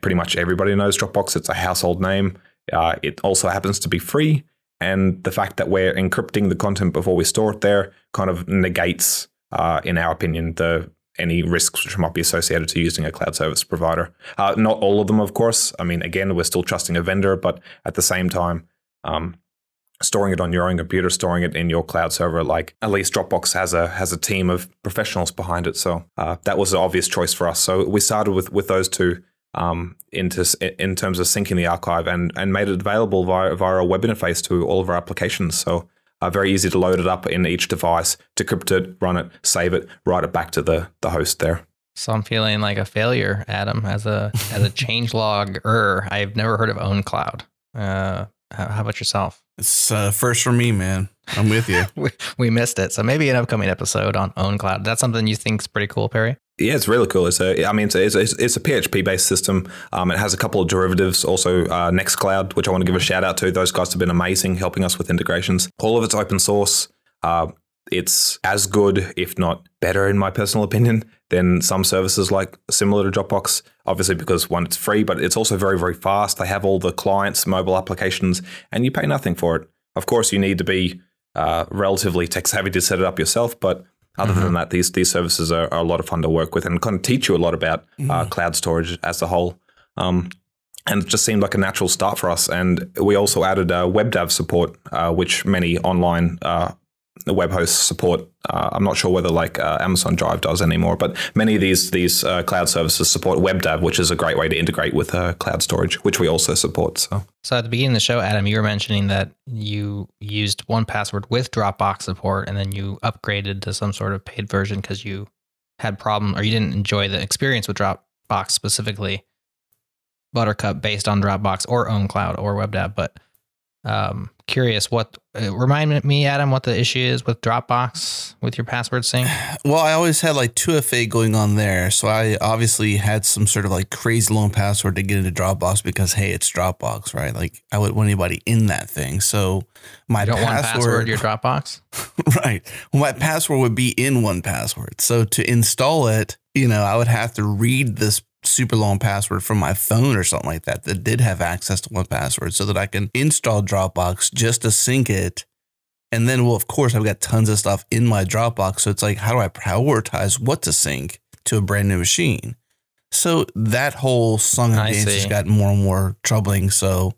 pretty much everybody knows Dropbox. It's a household name. Uh, it also happens to be free. And the fact that we're encrypting the content before we store it there kind of negates, uh, in our opinion, the any risks which might be associated to using a cloud service provider. Uh, not all of them, of course. I mean, again, we're still trusting a vendor, but at the same time, um, storing it on your own computer, storing it in your cloud server, like at least Dropbox has a has a team of professionals behind it. So uh, that was an obvious choice for us. So we started with with those two um, into in terms of syncing the archive and and made it available via via a web interface to all of our applications. So uh, very easy to load it up in each device, decrypt it, run it, save it, write it back to the the host there. So I'm feeling like a failure, Adam, as a as a change logger. I've never heard of OwnCloud. Uh, how about yourself? It's uh, first for me, man. I'm with you. we, we missed it, so maybe an upcoming episode on OwnCloud. That's something you think is pretty cool, Perry. Yeah, it's really cool. It's I mean, it's a, it's it's a PHP based system. Um, it has a couple of derivatives. Also, uh, Nextcloud, which I want to give a shout out to. Those guys have been amazing, helping us with integrations. All of it's open source. Uh, it's as good, if not better, in my personal opinion, than some services like similar to Dropbox. Obviously, because one, it's free, but it's also very, very fast. They have all the clients, mobile applications, and you pay nothing for it. Of course, you need to be uh, relatively tech savvy to set it up yourself, but other mm-hmm. than that, these these services are, are, a lot of fun to work with and kind of teach you a lot about uh, mm. uh, cloud storage as a whole. Um, and it just seemed like a natural start for us. And we also added uh, WebDAV support, uh, which many online uh, the web hosts support. Uh, I'm not sure whether like uh, Amazon Drive does anymore, but many of these these uh, cloud services support WebDAV, which is a great way to integrate with uh, cloud storage, which we also support. So, so at the beginning of the show, Adam, you were mentioning that you used 1Password with Dropbox support, and then you upgraded to some sort of paid version because you had problem or you didn't enjoy the experience with Dropbox specifically. Buttercup based on Dropbox or OwnCloud or WebDAV, but um, curious what uh, remind me adam what the issue is with dropbox with your password sync? Well i always had like 2fa going on there so i obviously had some sort of like crazy long password to get into dropbox because hey it's dropbox right? Like i wouldn't want anybody in that thing so my you don't password, want password your dropbox? Right. Well my password would be in 1Password so to install it you know i would have to read this super long password from my phone or something like that that did have access to 1Password so that I can install Dropbox just to sync it. And then, well, of course, I've got tons of stuff in my Dropbox. So it's like, how do I prioritize what to sync to a brand new machine? So that whole song and dance just got more and more troubling. So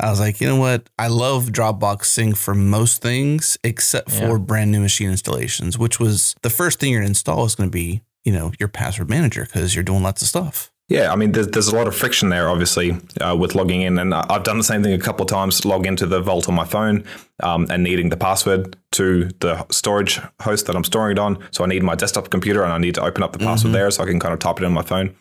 I was like, you know what? I love Dropbox Sync for most things except for yeah. brand new machine installations, which was the first thing you're going to install is going to be you know, your password manager because you're doing lots of stuff. Yeah, I mean, there's, there's a lot of friction there, obviously, uh, with logging in. And I've done the same thing a couple of times log into the Vault on my phone um, and needing the password to the storage host that I'm storing it on. So I need my desktop computer and I need to open up the password there so I can kind of type it in my phone.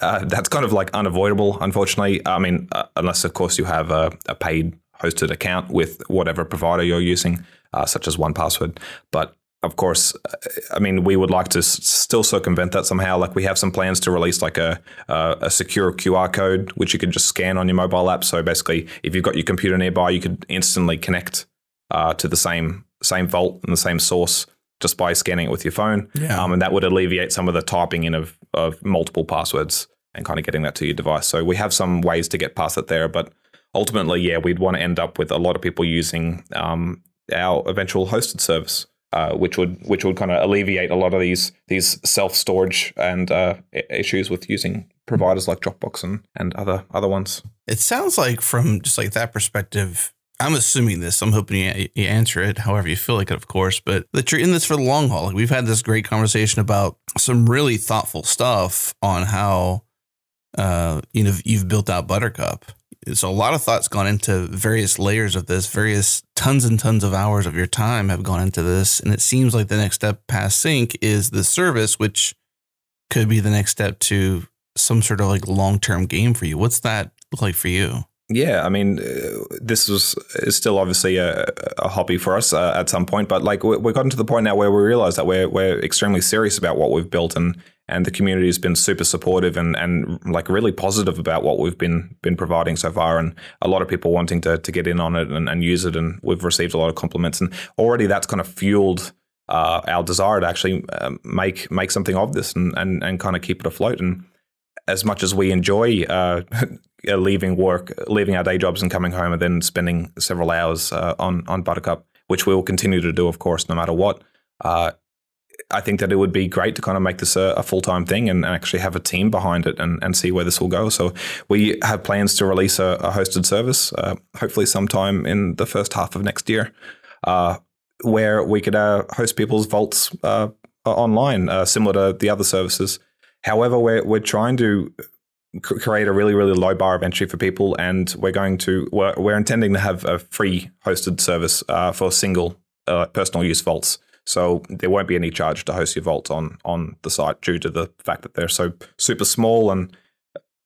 Uh, that's kind of like unavoidable, unfortunately. I mean, uh, unless, of course, you have a, a paid hosted account with whatever provider you're using, uh, such as 1Password. But of course, I mean, we would like to s- still circumvent that somehow. Like we have some plans to release like a, a a secure QR code, which you can just scan on your mobile app. So basically, if you've got your computer nearby, you could instantly connect uh, to the same same vault and the same source just by scanning it with your phone. Yeah. Um, and that would alleviate some of the typing in of, of multiple passwords and kind of getting that to your device. So we have some ways to get past it there, but ultimately, yeah, we'd want to end up with a lot of people using um, our eventual hosted service, uh, which would which would kind of alleviate a lot of these these self storage and uh, issues with using providers like Dropbox and and other other ones. It sounds like from just like that perspective, I'm assuming this. I'm hoping you, you answer it however you feel like it, of course, but that you're in this for the long haul. Like we've had this great conversation about some really thoughtful stuff on how, uh, you know, you've built out Buttercup. So a lot of thoughts gone into various layers of this. Various tons and tons of hours of your time have gone into this, and it seems like the next step past sync is the service, which could be the next step to some sort of like long term game for you. What's that look like for you? Yeah, I mean, uh, this was is still obviously a, a hobby for us uh, at some point, but like we- we've gotten to the point now where we realize that we're we're extremely serious about what we've built, and and the community has been super supportive and and like really positive about what we've been been providing so far, and a lot of people wanting to to get in on it and, and use it, and we've received a lot of compliments, and already that's kind of fueled. Uh, our desire to actually um, make make something of this and, and, and kind of keep it afloat and as much as we enjoy uh, uh, leaving work, leaving our day jobs and coming home and then spending several hours uh, on on Buttercup, which we will continue to do, of course, no matter what. Uh, I think that it would be great to kind of make this a, a full time thing and actually have a team behind it and, and see where this will go. So we have plans to release a, a hosted service, uh, hopefully sometime in the first half of next year, uh, where we could uh, host people's vaults uh, online, uh, similar to the other services. However, we're we're trying to create a really really low bar of entry for people, and we're going to we're, we're intending to have a free hosted service uh, for single uh, personal use vaults. So there won't be any charge to host your vault on on the site due to the fact that they're so super small and.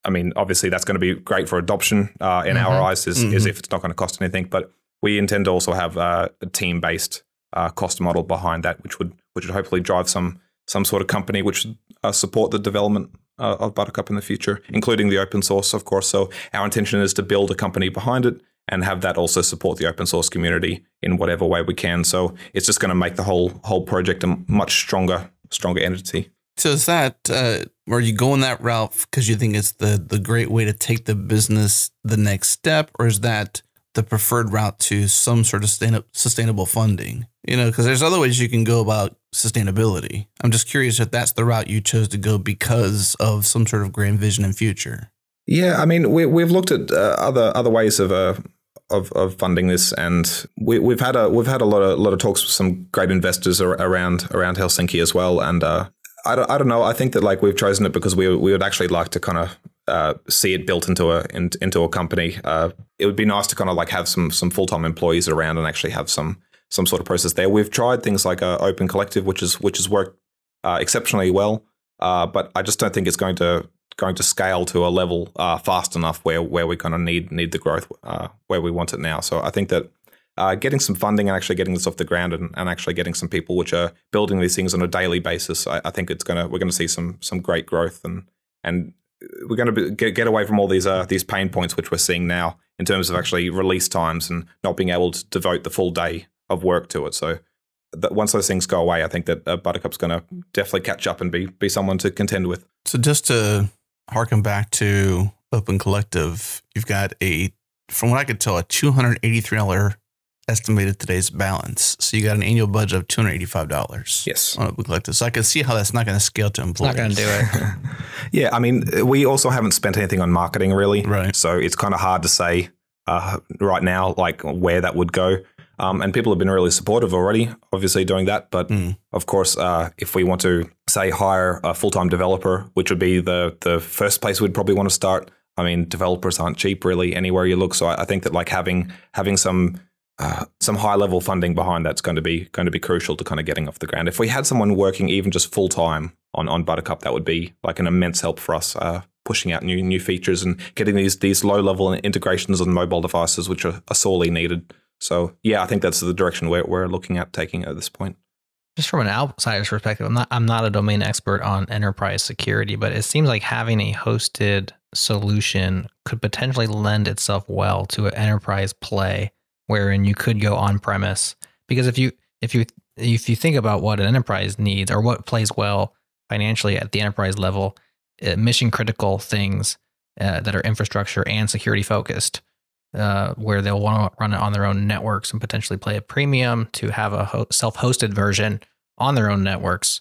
I mean, obviously, that's going to be great for adoption uh, in our Mhm. eyes, is, is if it's not going to cost anything. But we intend to also have uh, a team based uh, cost model behind that, which would which would hopefully drive some some sort of company which would uh, support the development uh, of Buttercup in the future, including the open source, of course. So our intention is to build a company behind it and have that also support the open source community in whatever way we can. So it's just going to make the whole whole project a much stronger stronger entity. So is that uh, are you going that route because you think it's the the great way to take the business the next step, or is that the preferred route to some sort of sustain- sustainable funding? You know, because there's other ways you can go about sustainability. I'm just curious if that's the route you chose to go because of some sort of grand vision and future. Yeah, I mean, we, we've looked at uh, other other ways of uh, of, of funding this, and we, we've had a we've had a lot of lot of talks with some great investors ar- around around Helsinki as well. And uh, I don't, I don't know. I think that like we've chosen it because we we would actually like to kind of uh, see it built into a in, into a company. Uh, it would be nice to kind of like have some some full time employees around and actually have some some sort of process there. We've tried things like uh, Open Collective, which is which has worked uh, exceptionally well, uh, but I just don't think it's going to going to scale to a level uh, fast enough where where we kind of need need the growth uh, where we want it now. So I think that uh, getting some funding and actually getting this off the ground and, and actually getting some people which are building these things on a daily basis, I, I think it's gonna we're gonna see some some great growth and and we're going to get, get away from all these uh, these pain points which we're seeing now in terms of actually release times and not being able to devote the full day of work to it. So once those things go away, I think that uh, Buttercup's going to definitely catch up and be be someone to contend with. So just to harken back to Open Collective, you've got a, from what I could tell, a two hundred eighty-three dollar estimated today's balance. So you got an annual budget of two hundred eighty-five dollars. Yes. On Open Collective. So I can see how that's not going to scale to employees. Not going to do it. Yeah, I mean, we also haven't spent anything on marketing really, Right. So it's kind of hard to say uh, right now, like where that would go. Um, and people have been really supportive already, obviously doing that. But Mm. of course, uh, if we want to say hire a full time developer, which would be the the first place we'd probably want to start. I mean, developers aren't cheap really anywhere you look. So I, I think that like having having some uh, some high level funding behind that's going to be going to be crucial to kind of getting off the ground. If we had someone working even just full time on on Buttercup, that would be like an immense help for us. Uh, pushing out new new features and getting these these low level integrations on mobile devices, which are, are sorely needed. So yeah, I think that's the direction we're, we're looking at taking at this point. Just from an outsider's perspective, I'm not I'm not a domain expert on enterprise security, but it seems like having a hosted solution could potentially lend itself well to an enterprise play wherein you could go on premise. Because if you if you if you think about what an enterprise needs or what plays well financially at the enterprise level, uh, mission critical things uh, that are infrastructure and security focused, uh, where they'll want to run it on their own networks and potentially play a premium to have a ho- self hosted version on their own networks.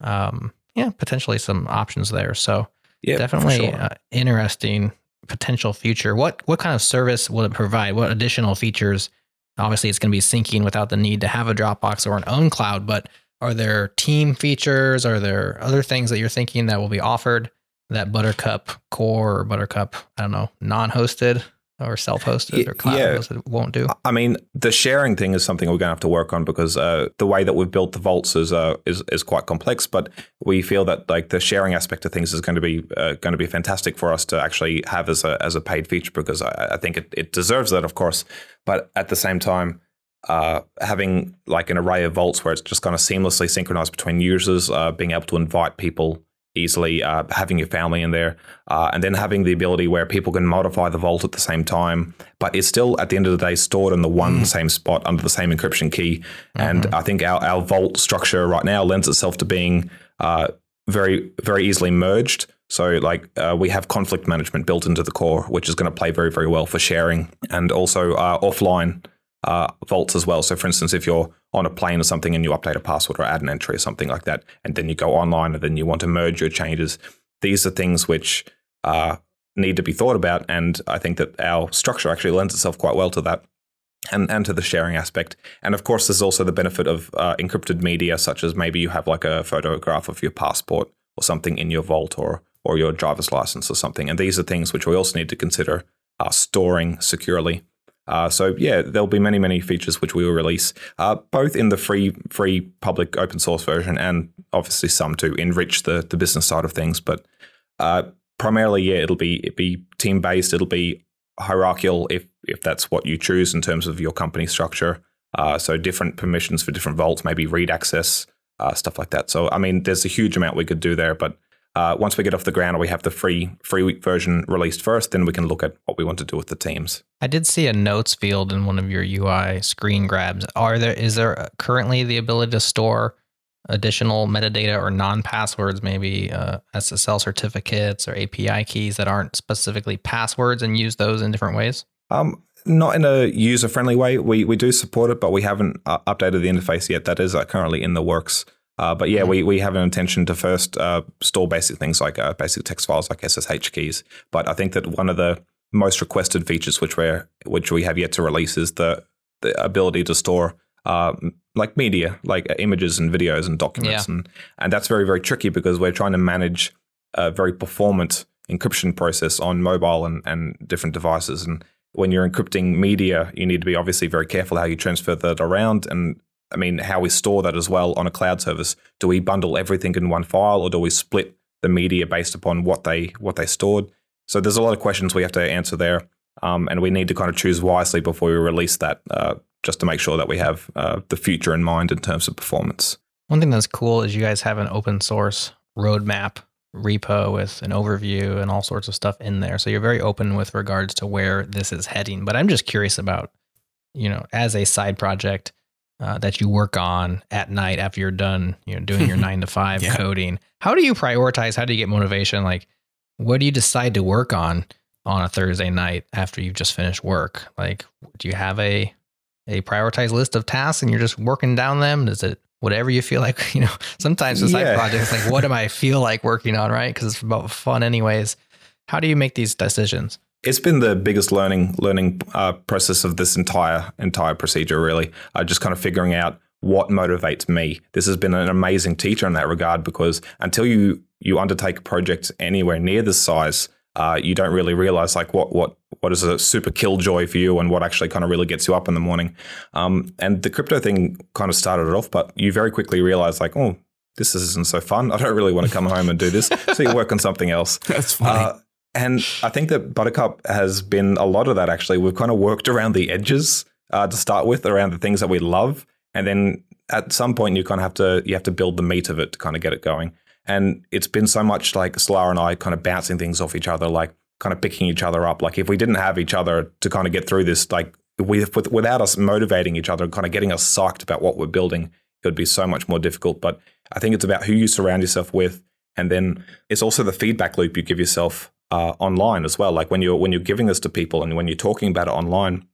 Um, yeah, potentially some options there. So Yeah, definitely sure. uh, interesting potential future. What what kind of service will it provide? What additional features? Obviously, it's going to be syncing without the need to have a Dropbox or an ownCloud. But are there team features? Are there other things that you're thinking that will be offered that Buttercup Core or Buttercup I don't know non-hosted or self-hosted or cloud yeah. hosted won't do? I mean, the sharing thing is something we're going to have to work on because uh, the way that we've built the vaults is, uh, is is quite complex. But we feel that like the sharing aspect of things is going to be uh, going to be fantastic for us to actually have as a as a paid feature because I, I think it, it deserves that, of course. But at the same time, uh, having like an array of vaults where it's just kind of seamlessly synchronized between users, uh, being able to invite people easily, uh, having your family in there, uh, and then having the ability where people can modify the vault at the same time, but it's still at the end of the day stored in the one same spot under the same encryption key. And I think our, our vault structure right now lends itself to being uh, very, very easily merged. So, like, uh, we have conflict management built into the core, which is going to play very, very well for sharing and also uh, offline uh, vaults as well. So, for instance, if you're on a plane or something and you update a password or add an entry or something like that, and then you go online and then you want to merge your changes, these are things which uh, need to be thought about. And I think that our structure actually lends itself quite well to that. And, and to the sharing aspect. And of course, there's also the benefit of uh, encrypted media, such as maybe you have like a photograph of your passport or something in your vault or, or your driver's license or something. And these are things which we also need to consider uh, storing securely. Uh, so yeah, there'll be many, many features which we will release, uh, both in the free, free public open source version, and obviously some to enrich the the business side of things. But uh, primarily, yeah, it'll be it be team based. It'll be hierarchical if if that's what you choose in terms of your company structure. Uh, so different permissions for different vaults, maybe read access, uh, stuff like that. So I mean, there's a huge amount we could do there, but. Uh, once we get off the ground or we have the free free week version released first, then we can look at what we want to do with the teams. I did see a notes field in one of your UI screen grabs. Are there is there currently the ability to store additional metadata or non-passwords, maybe uh, SSL certificates or API keys that aren't specifically passwords, and use those in different ways? Um, not in a user friendly way. We we do support it, but we haven't uh, updated the interface yet. That is uh, currently in the works. Uh, but yeah, we, we have an intention to first uh, store basic things like uh, basic text files like SSH keys. But I think that one of the most requested features which we which we have yet to release is the the ability to store uh, like media, like images and videos and documents, Yeah. and and that's very very tricky because we're trying to manage a very performant encryption process on mobile and, and different devices. And when you're encrypting media, you need to be obviously very careful how you transfer that around and I mean, how we store that as well on a cloud service. Do we bundle everything in one file, or do we split the media based upon what they what they stored? So there's a lot of questions we have to answer there, um, and we need to kind of choose wisely before we release that, uh, just to make sure that we have uh, the future in mind in terms of performance. One thing that's cool is you guys have an open source roadmap repo with an overview and all sorts of stuff in there. So you're very open with regards to where this is heading. But I'm just curious about, you know, as a side project uh, that you work on at night after you're done, you know, doing your nine to five Yeah. coding. How do you prioritize? How do you get motivation? Like, what do you decide to work on on a Thursday night after you've just finished work? Like, do you have a a prioritized list of tasks and you're just working down them? Is it whatever you feel like? You know, sometimes the side Yeah. projects like, what do I feel like working on? Right? Because it's about fun, anyways. How do you make these decisions? It's been the biggest learning learning uh, process of this entire entire procedure. Really, uh, just kind of figuring out what motivates me. This has been an amazing teacher in that regard because until you you undertake a project anywhere near this size, uh, you don't really realize like what what what is a super killjoy for you and what actually kind of really gets you up in the morning. Um, and the crypto thing kind of started it off, but you very quickly realize like, oh, this isn't so fun. I don't really want to come home and do this. So you work on something else. That's funny. Uh, and I think that Buttercup has been a lot of that actually. We've kind of worked around the edges uh, to start with, around the things that we love, and then at some point you kind of have to you have to build the meat of it to kind of get it going. And it's been so much like Sallar and I kind of bouncing things off each other, like kind of picking each other up. Like if we didn't have each other to kind of get through this, like without us motivating each other, and kind of getting us psyched about what we're building, it would be so much more difficult. But I think it's about who you surround yourself with, and then it's also the feedback loop you give yourself uh, online as well. Like when you're when you're giving this to people and when you're talking about it online,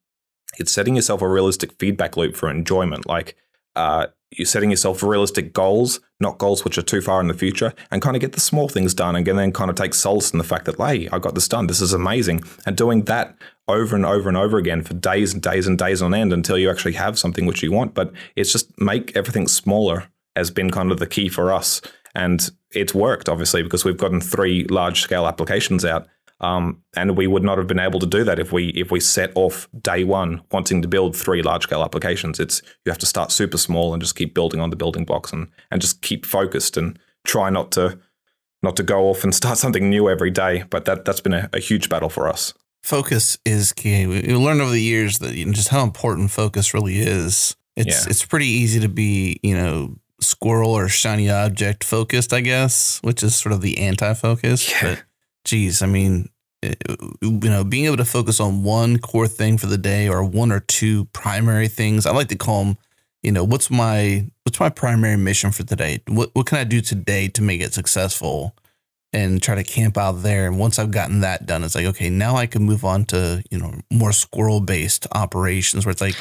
it's setting yourself a realistic feedback loop for enjoyment. Like uh, you're setting yourself realistic goals, not goals which are too far in the future, and kind of get the small things done and then kind of take solace in the fact that, hey, I got this done. This is amazing. And doing that over and over and over again for days and days and days on end until you actually have something which you want. But it's just make everything smaller has been kind of the key for us. And it's worked, obviously, because we've gotten three large scale applications out. Um, and we would not have been able to do that if we if we set off day one wanting to build three large scale applications. It's you have to start super small and just keep building on the building blocks and and just keep focused and try not to not to go off and start something new every day. But that that's been a, a huge battle for us. Focus is key. We learned over the years that you know, just how important focus really is. It's Yeah. it's pretty easy to be you know squirrel or shiny object focused, I guess, which is sort of the anti-focus. Yeah. But geez, I mean, eh, you know, being able to focus on one core thing for the day or one or two primary things. I like to call them, you know, what's my what's my primary mission for today? What what can I do today to make it successful? And try to camp out there. And once I've gotten that done, it's like, okay, now I can move on to, you know, more squirrel based operations where it's like,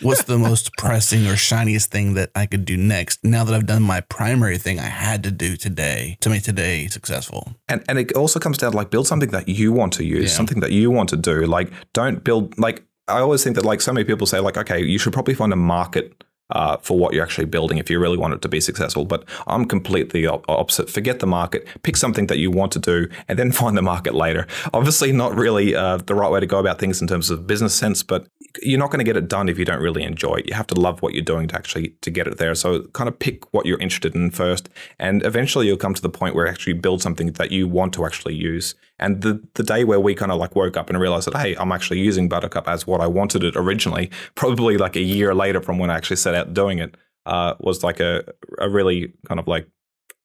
what's the most pressing or shiniest thing that I could do next now that I've done my primary thing I had to do today to make today successful? And and it also comes down to like build something that you want to use, Yeah. something that you want to do. Like don't build like I always think that like so many people say like okay, you should probably find a market uh, for what you're actually building if you really want it to be successful. But I'm completely op- opposite. Forget the market. Pick something that you want to do, and then find the market later. Obviously, not really uh, the right way to go about things in terms of business sense, but you're not going to get it done if you don't really enjoy it. You have to love what you're doing to actually to get it there. So kind of pick what you're interested in first, and eventually you'll come to the point where actually build something that you want to actually use. And the the day where we kind of like woke up and realized that hey, I'm actually using Buttercup as what I wanted it originally, probably like a year later from when I actually set out doing it, uh, was like a a really kind of like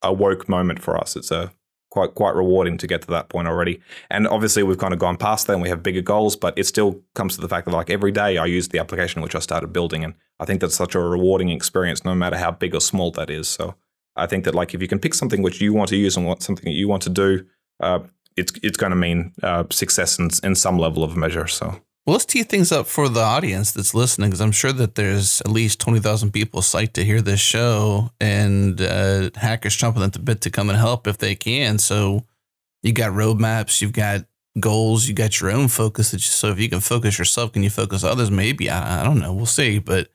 a woke moment for us. It's a quite quite rewarding to get to that point already. And obviously we've kind of gone past that and we have bigger goals, but it still comes to the fact that like every day I use the application which I started building and I think that's such a rewarding experience no matter how big or small that is. So I think that like if you can pick something which you want to use and what something that you want to do, uh, it's it's going to mean uh, success in, in some level of measure. So Well, let's tee things up for the audience that's listening because I'm sure that there's at least 20,000 people psyched to hear this show and uh, hackers chomping at the bit to come and help if they can. So you got roadmaps, you've got goals, you got your own focus. That you, so if you can focus yourself, can you focus others? Maybe. I, I don't know. We'll see. But,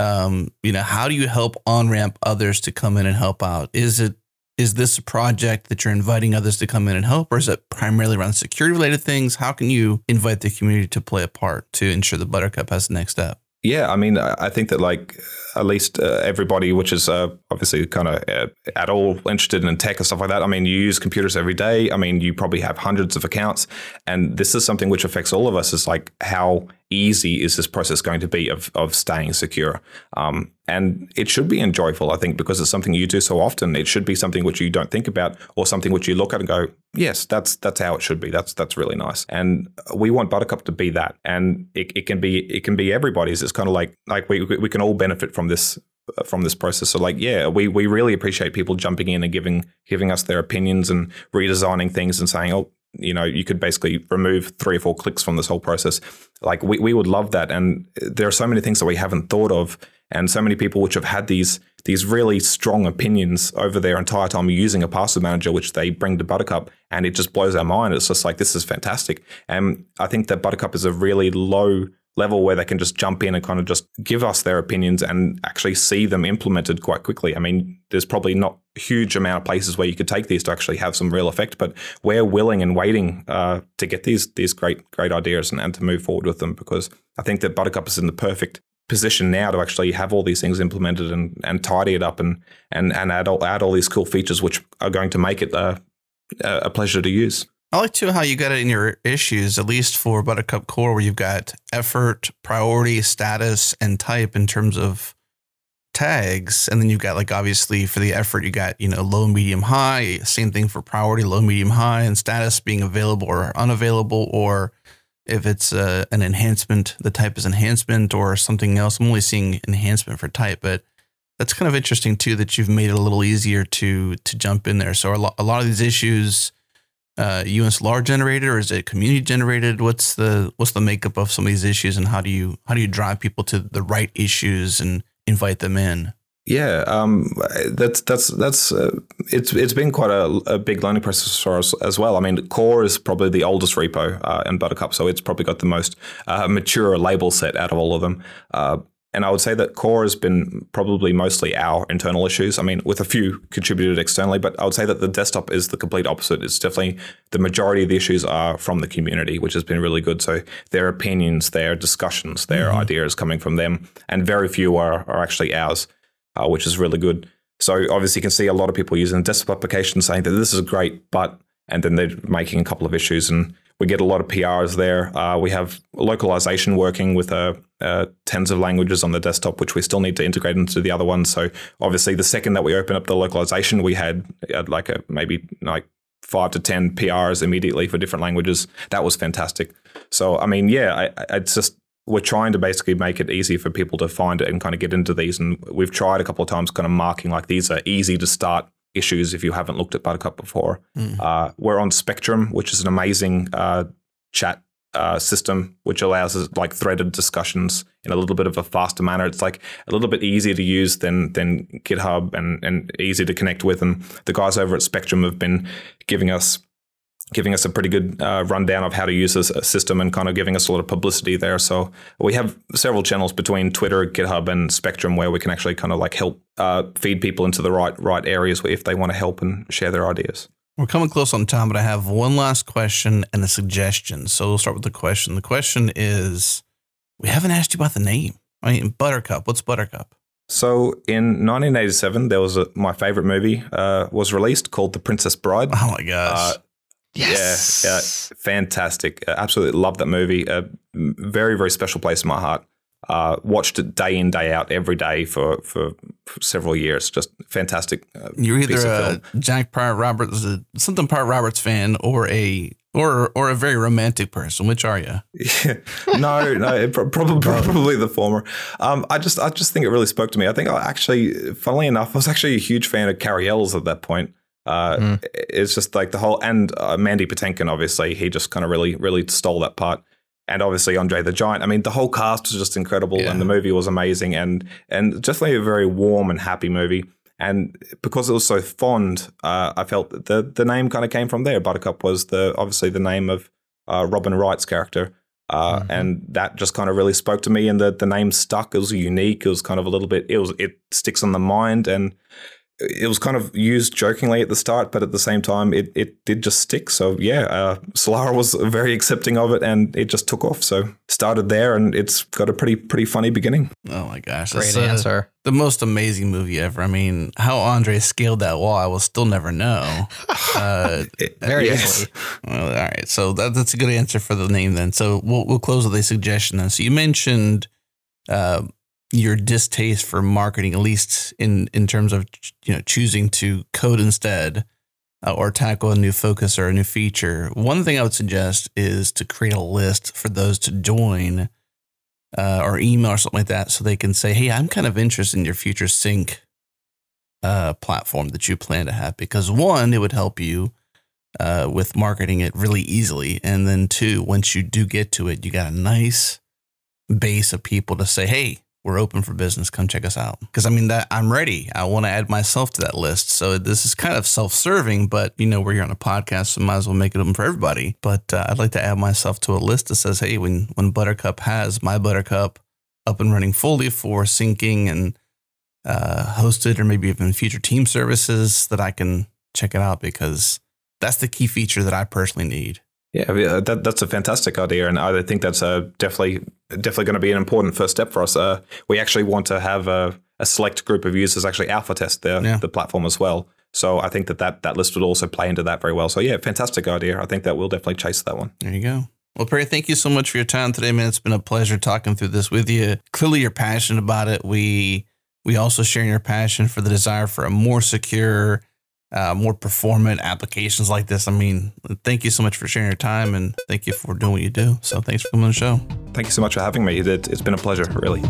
um, you know, how do you help on ramp others to come in and help out? Is it is this a project that you're inviting others to come in and help, or is it primarily around security related things? How can you invite the community to play a part to ensure the Buttercup has the next step? Yeah, I mean, I think that like at least uh, everybody, which is uh, obviously kind of uh, at all interested in tech and stuff like that. I mean, you use computers every day. I mean, you probably have hundreds of accounts, and this is something which affects all of us. Is like how easy is this process going to be of of staying secure? Um, and it should be enjoyable, I think, because it's something you do so often. It should be something which you don't think about, or something which you look at and go, "Yes, that's that's how it should be. That's that's really nice." And we want Buttercup to be that, and it, it can be it can be everybody's. It's kind of like like we we can all benefit from this from this process. So like, yeah, we we really appreciate people jumping in and giving giving us their opinions and redesigning things and saying, oh, you know, you could basically remove three or four clicks from this whole process. Like we we would love that. And there are so many things that we haven't thought of, and so many people which have had these these really strong opinions over their entire time using a password manager, which they bring to Buttercup, and it just blows our mind. It's just like this is fantastic. And I think that Buttercup is a really low level where they can just jump in and kind of just give us their opinions and actually see them implemented quite quickly. I mean, there's probably not a huge amount of places where you could take these to actually have some real effect, but we're willing and waiting uh, to get these these great great ideas and, and to move forward with them because I think that Buttercup is in the perfect position now to actually have all these things implemented and, and tidy it up and and and add all, add all these cool features which are going to make it a, a pleasure to use. I like too how you got it in your issues, at least for Buttercup Core, where you've got effort, priority, status, and type in terms of tags. And then you've got like obviously for the effort, you got, you know, low, medium, high. Same thing for priority, low, medium, high, and status being available or unavailable, or if it's uh, an enhancement, the type is enhancement or something else. I'm only seeing enhancement for type, but that's kind of interesting too that you've made it a little easier to to jump in there. So a, a lot of these issues uh, UNSLAR generated or is it community generated? What's the what's the makeup of some of these issues, and how do you how do you drive people to the right issues and invite them in? Yeah, um, that's that's that's uh, it's it's been quite a, a, big learning process for us as well. I mean, Core is probably the oldest repo uh, in Buttercup, so it's probably got the most uh, mature label set out of all of them. And I would say that core has been probably mostly our internal issues. I mean, with a few contributed externally, but I would say that the desktop is the complete opposite. It's definitely the majority of the issues are from the community, which has been really good. So their opinions, their discussions, their mm-hmm. ideas coming from them, and very few are, are actually ours, uh, which is really good. So obviously, you can see a lot of people using the desktop application saying that this is great, but and then they're making a couple of issues and we get a lot of PRs there. Uh, we have localization working with uh, uh, tens of languages on the desktop, which we still need to integrate into the other ones. So obviously, the second that we open up the localization, we had, had like a maybe like five to ten PRs immediately for different languages. That was fantastic. So I mean, yeah, I, I, it's just we're trying to basically make it easy for people to find it and kind of get into these. And we've tried a couple of times, kind of marking like these are easy to start issues if you haven't looked at Buttercup before. Mm. Uh, we're on Spectrum, which is an amazing uh, chat uh, system, which allows us like threaded discussions in a little bit of a faster manner. It's like a little bit easier to use than than GitHub and and easy to connect with. And the guys over at Spectrum have been giving us giving us a pretty good uh, rundown of how to use this system and kind of giving us a lot of publicity there. So we have several channels between Twitter, GitHub, and Spectrum where we can actually kind of like help uh, feed people into the right right areas if they want to help and share their ideas. We're coming close on time, but I have one last question and a suggestion. So we'll start with the question. The question is, we haven't asked you about the name. I mean, Buttercup. What's Buttercup? So in 1987, there was a, my favorite movie uh, was released called The Princess Bride. Oh my gosh! Uh, Yes. Yeah, yeah fantastic. Uh, absolutely love that movie. A very, very special place in my heart. Uh, watched it day in, day out, every day for, for, for several years. Just fantastic. Uh, You're either a Jack Pirate Roberts, something Pirate Roberts fan, or a or or a very romantic person. Which are you? Yeah. No, no, probably probably the former. Um, I just I just think it really spoke to me. I think I actually, funnily enough, I was actually a huge fan of Cary Elwes at that point. Uh, mm. It's just like the whole and uh, Mandy Patinkin, obviously, he just kind of really, really stole that part. And obviously Andre the Giant. I mean, the whole cast was just incredible, yeah. and the movie was amazing, and and just like a very warm and happy movie. And because it was so fond, uh, I felt that the the name kind of came from there. Buttercup was the obviously the name of uh, Robin Wright's character. Uh, mm-hmm. and that just kind of really spoke to me. And the the name stuck. It was unique. It was kind of a little bit. It was it sticks on the mind, and it was kind of used jokingly at the start, but at the same time, it, it did just stick. So yeah, uh, Sallar was very accepting of it, and it just took off. So started there, and it's got a pretty pretty funny beginning. Oh my gosh, great answer! Uh, the most amazing movie ever. I mean, how Andre scaled that wall, I will still never know. Uh, very yes. easily. Well, all right, so that, that's a good answer for the name then. So we'll we'll close with a suggestion then. So you mentioned. Uh, your distaste for marketing, at least in in terms of you know choosing to code instead uh, or tackle a new focus or a new feature. One thing I would suggest is to create a list for those to join uh, or email or something like that, so they can say, "Hey, I'm kind of interested in your future sync uh, platform that you plan to have." Because one, it would help you. Uh, with marketing it really easily. And then two, once you do get to it, you got a nice base of people to say, Hey, we're open for business. Come check us out. Because I mean, that I'm ready. I want to add myself to that list. So this is kind of self-serving, but you know, we're here on a podcast, so might as well make it open for everybody. But uh, I'd like to add myself to a list that says, hey, when when Buttercup has my Buttercup up and running fully for syncing and uh, hosted, or maybe even future team services, that I can check it out because that's the key feature that I personally need. Yeah, that, that's a fantastic idea, and I think that's uh, definitely definitely going to be an important first step for us. Uh, we actually want to have a, a, select group of users actually alpha test the, yeah. the platform as well. So I think that, that that list would also play into that very well. So yeah, fantastic idea. I think that we'll definitely chase that one. There you go. Well, Perry, thank you so much for your time today, man. It's been a pleasure talking through this with you. Clearly, you're passionate about it. We we also share your passion for the desire for a more secure uh, more performant applications like this. I mean, thank you so much for sharing your time and thank you for doing what you do. So thanks for coming on the show. Thank you so much for having me. It's been a pleasure, really.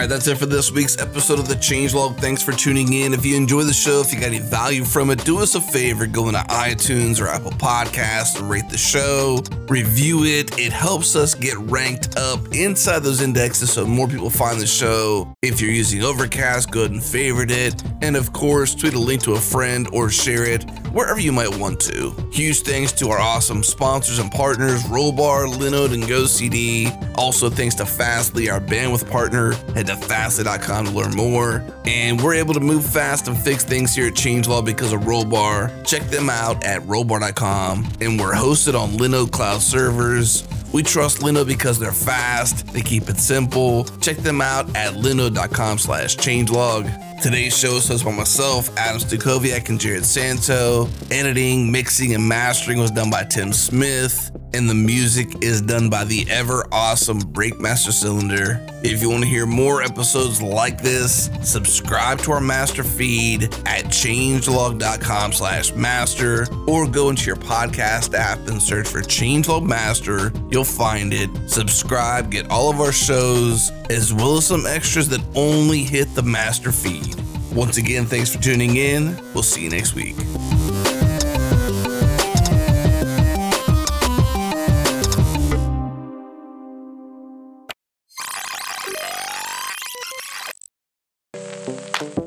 Right, that's it for this week's episode of the Changelog. Thanks for tuning in. If you enjoy the show, if you got any value from it, do us a favor, go into iTunes or Apple Podcasts rate the show, review it. It helps us get ranked up inside those indexes so more people find the show. If you're using Overcast, go ahead and favorite it. And of course, tweet a link to a friend or share it wherever you might want to. Huge thanks to our awesome sponsors and partners, Rollbar, Linode, and GoCD. Also, thanks to Fastly, our bandwidth partner. Head fastly.com to learn more. And we're able to move fast and fix things here at Changelog because of Rollbar. Check them out at rollbar.com. And we're hosted on Linode Cloud servers. We trust Linode because they're fast, they keep it simple. Check them out at linode.com slash changelog. Today's show is hosted by myself, Adam Stacoviak, and Jerod Santo. Editing, mixing, and mastering was done by Tim Smith, and the music is done by the ever awesome Breakmaster Cylinder. If you want to hear more episodes like this, subscribe to our master feed at changelog.com slash master or go into your podcast app and search for Changelog Master. You'll find it. Subscribe, get all of our shows, as well as some extras that only hit the master feed. Once again, thanks for tuning in. We'll see you next week.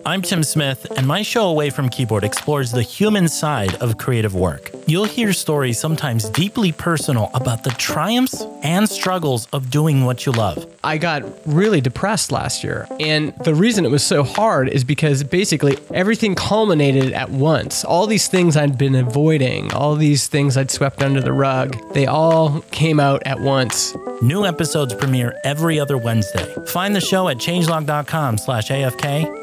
I'm Tim Smith, and my show Away from Keyboard explores the human side of creative work. You'll hear stories sometimes deeply personal about the triumphs and struggles of doing what you love. I got really depressed last year, and the reason it was so hard is because basically everything culminated at once. All these things I'd been avoiding, all these things I'd swept under the rug, they all came out at once. New episodes premiere every other Wednesday. Find the show at changelog.com slash AFK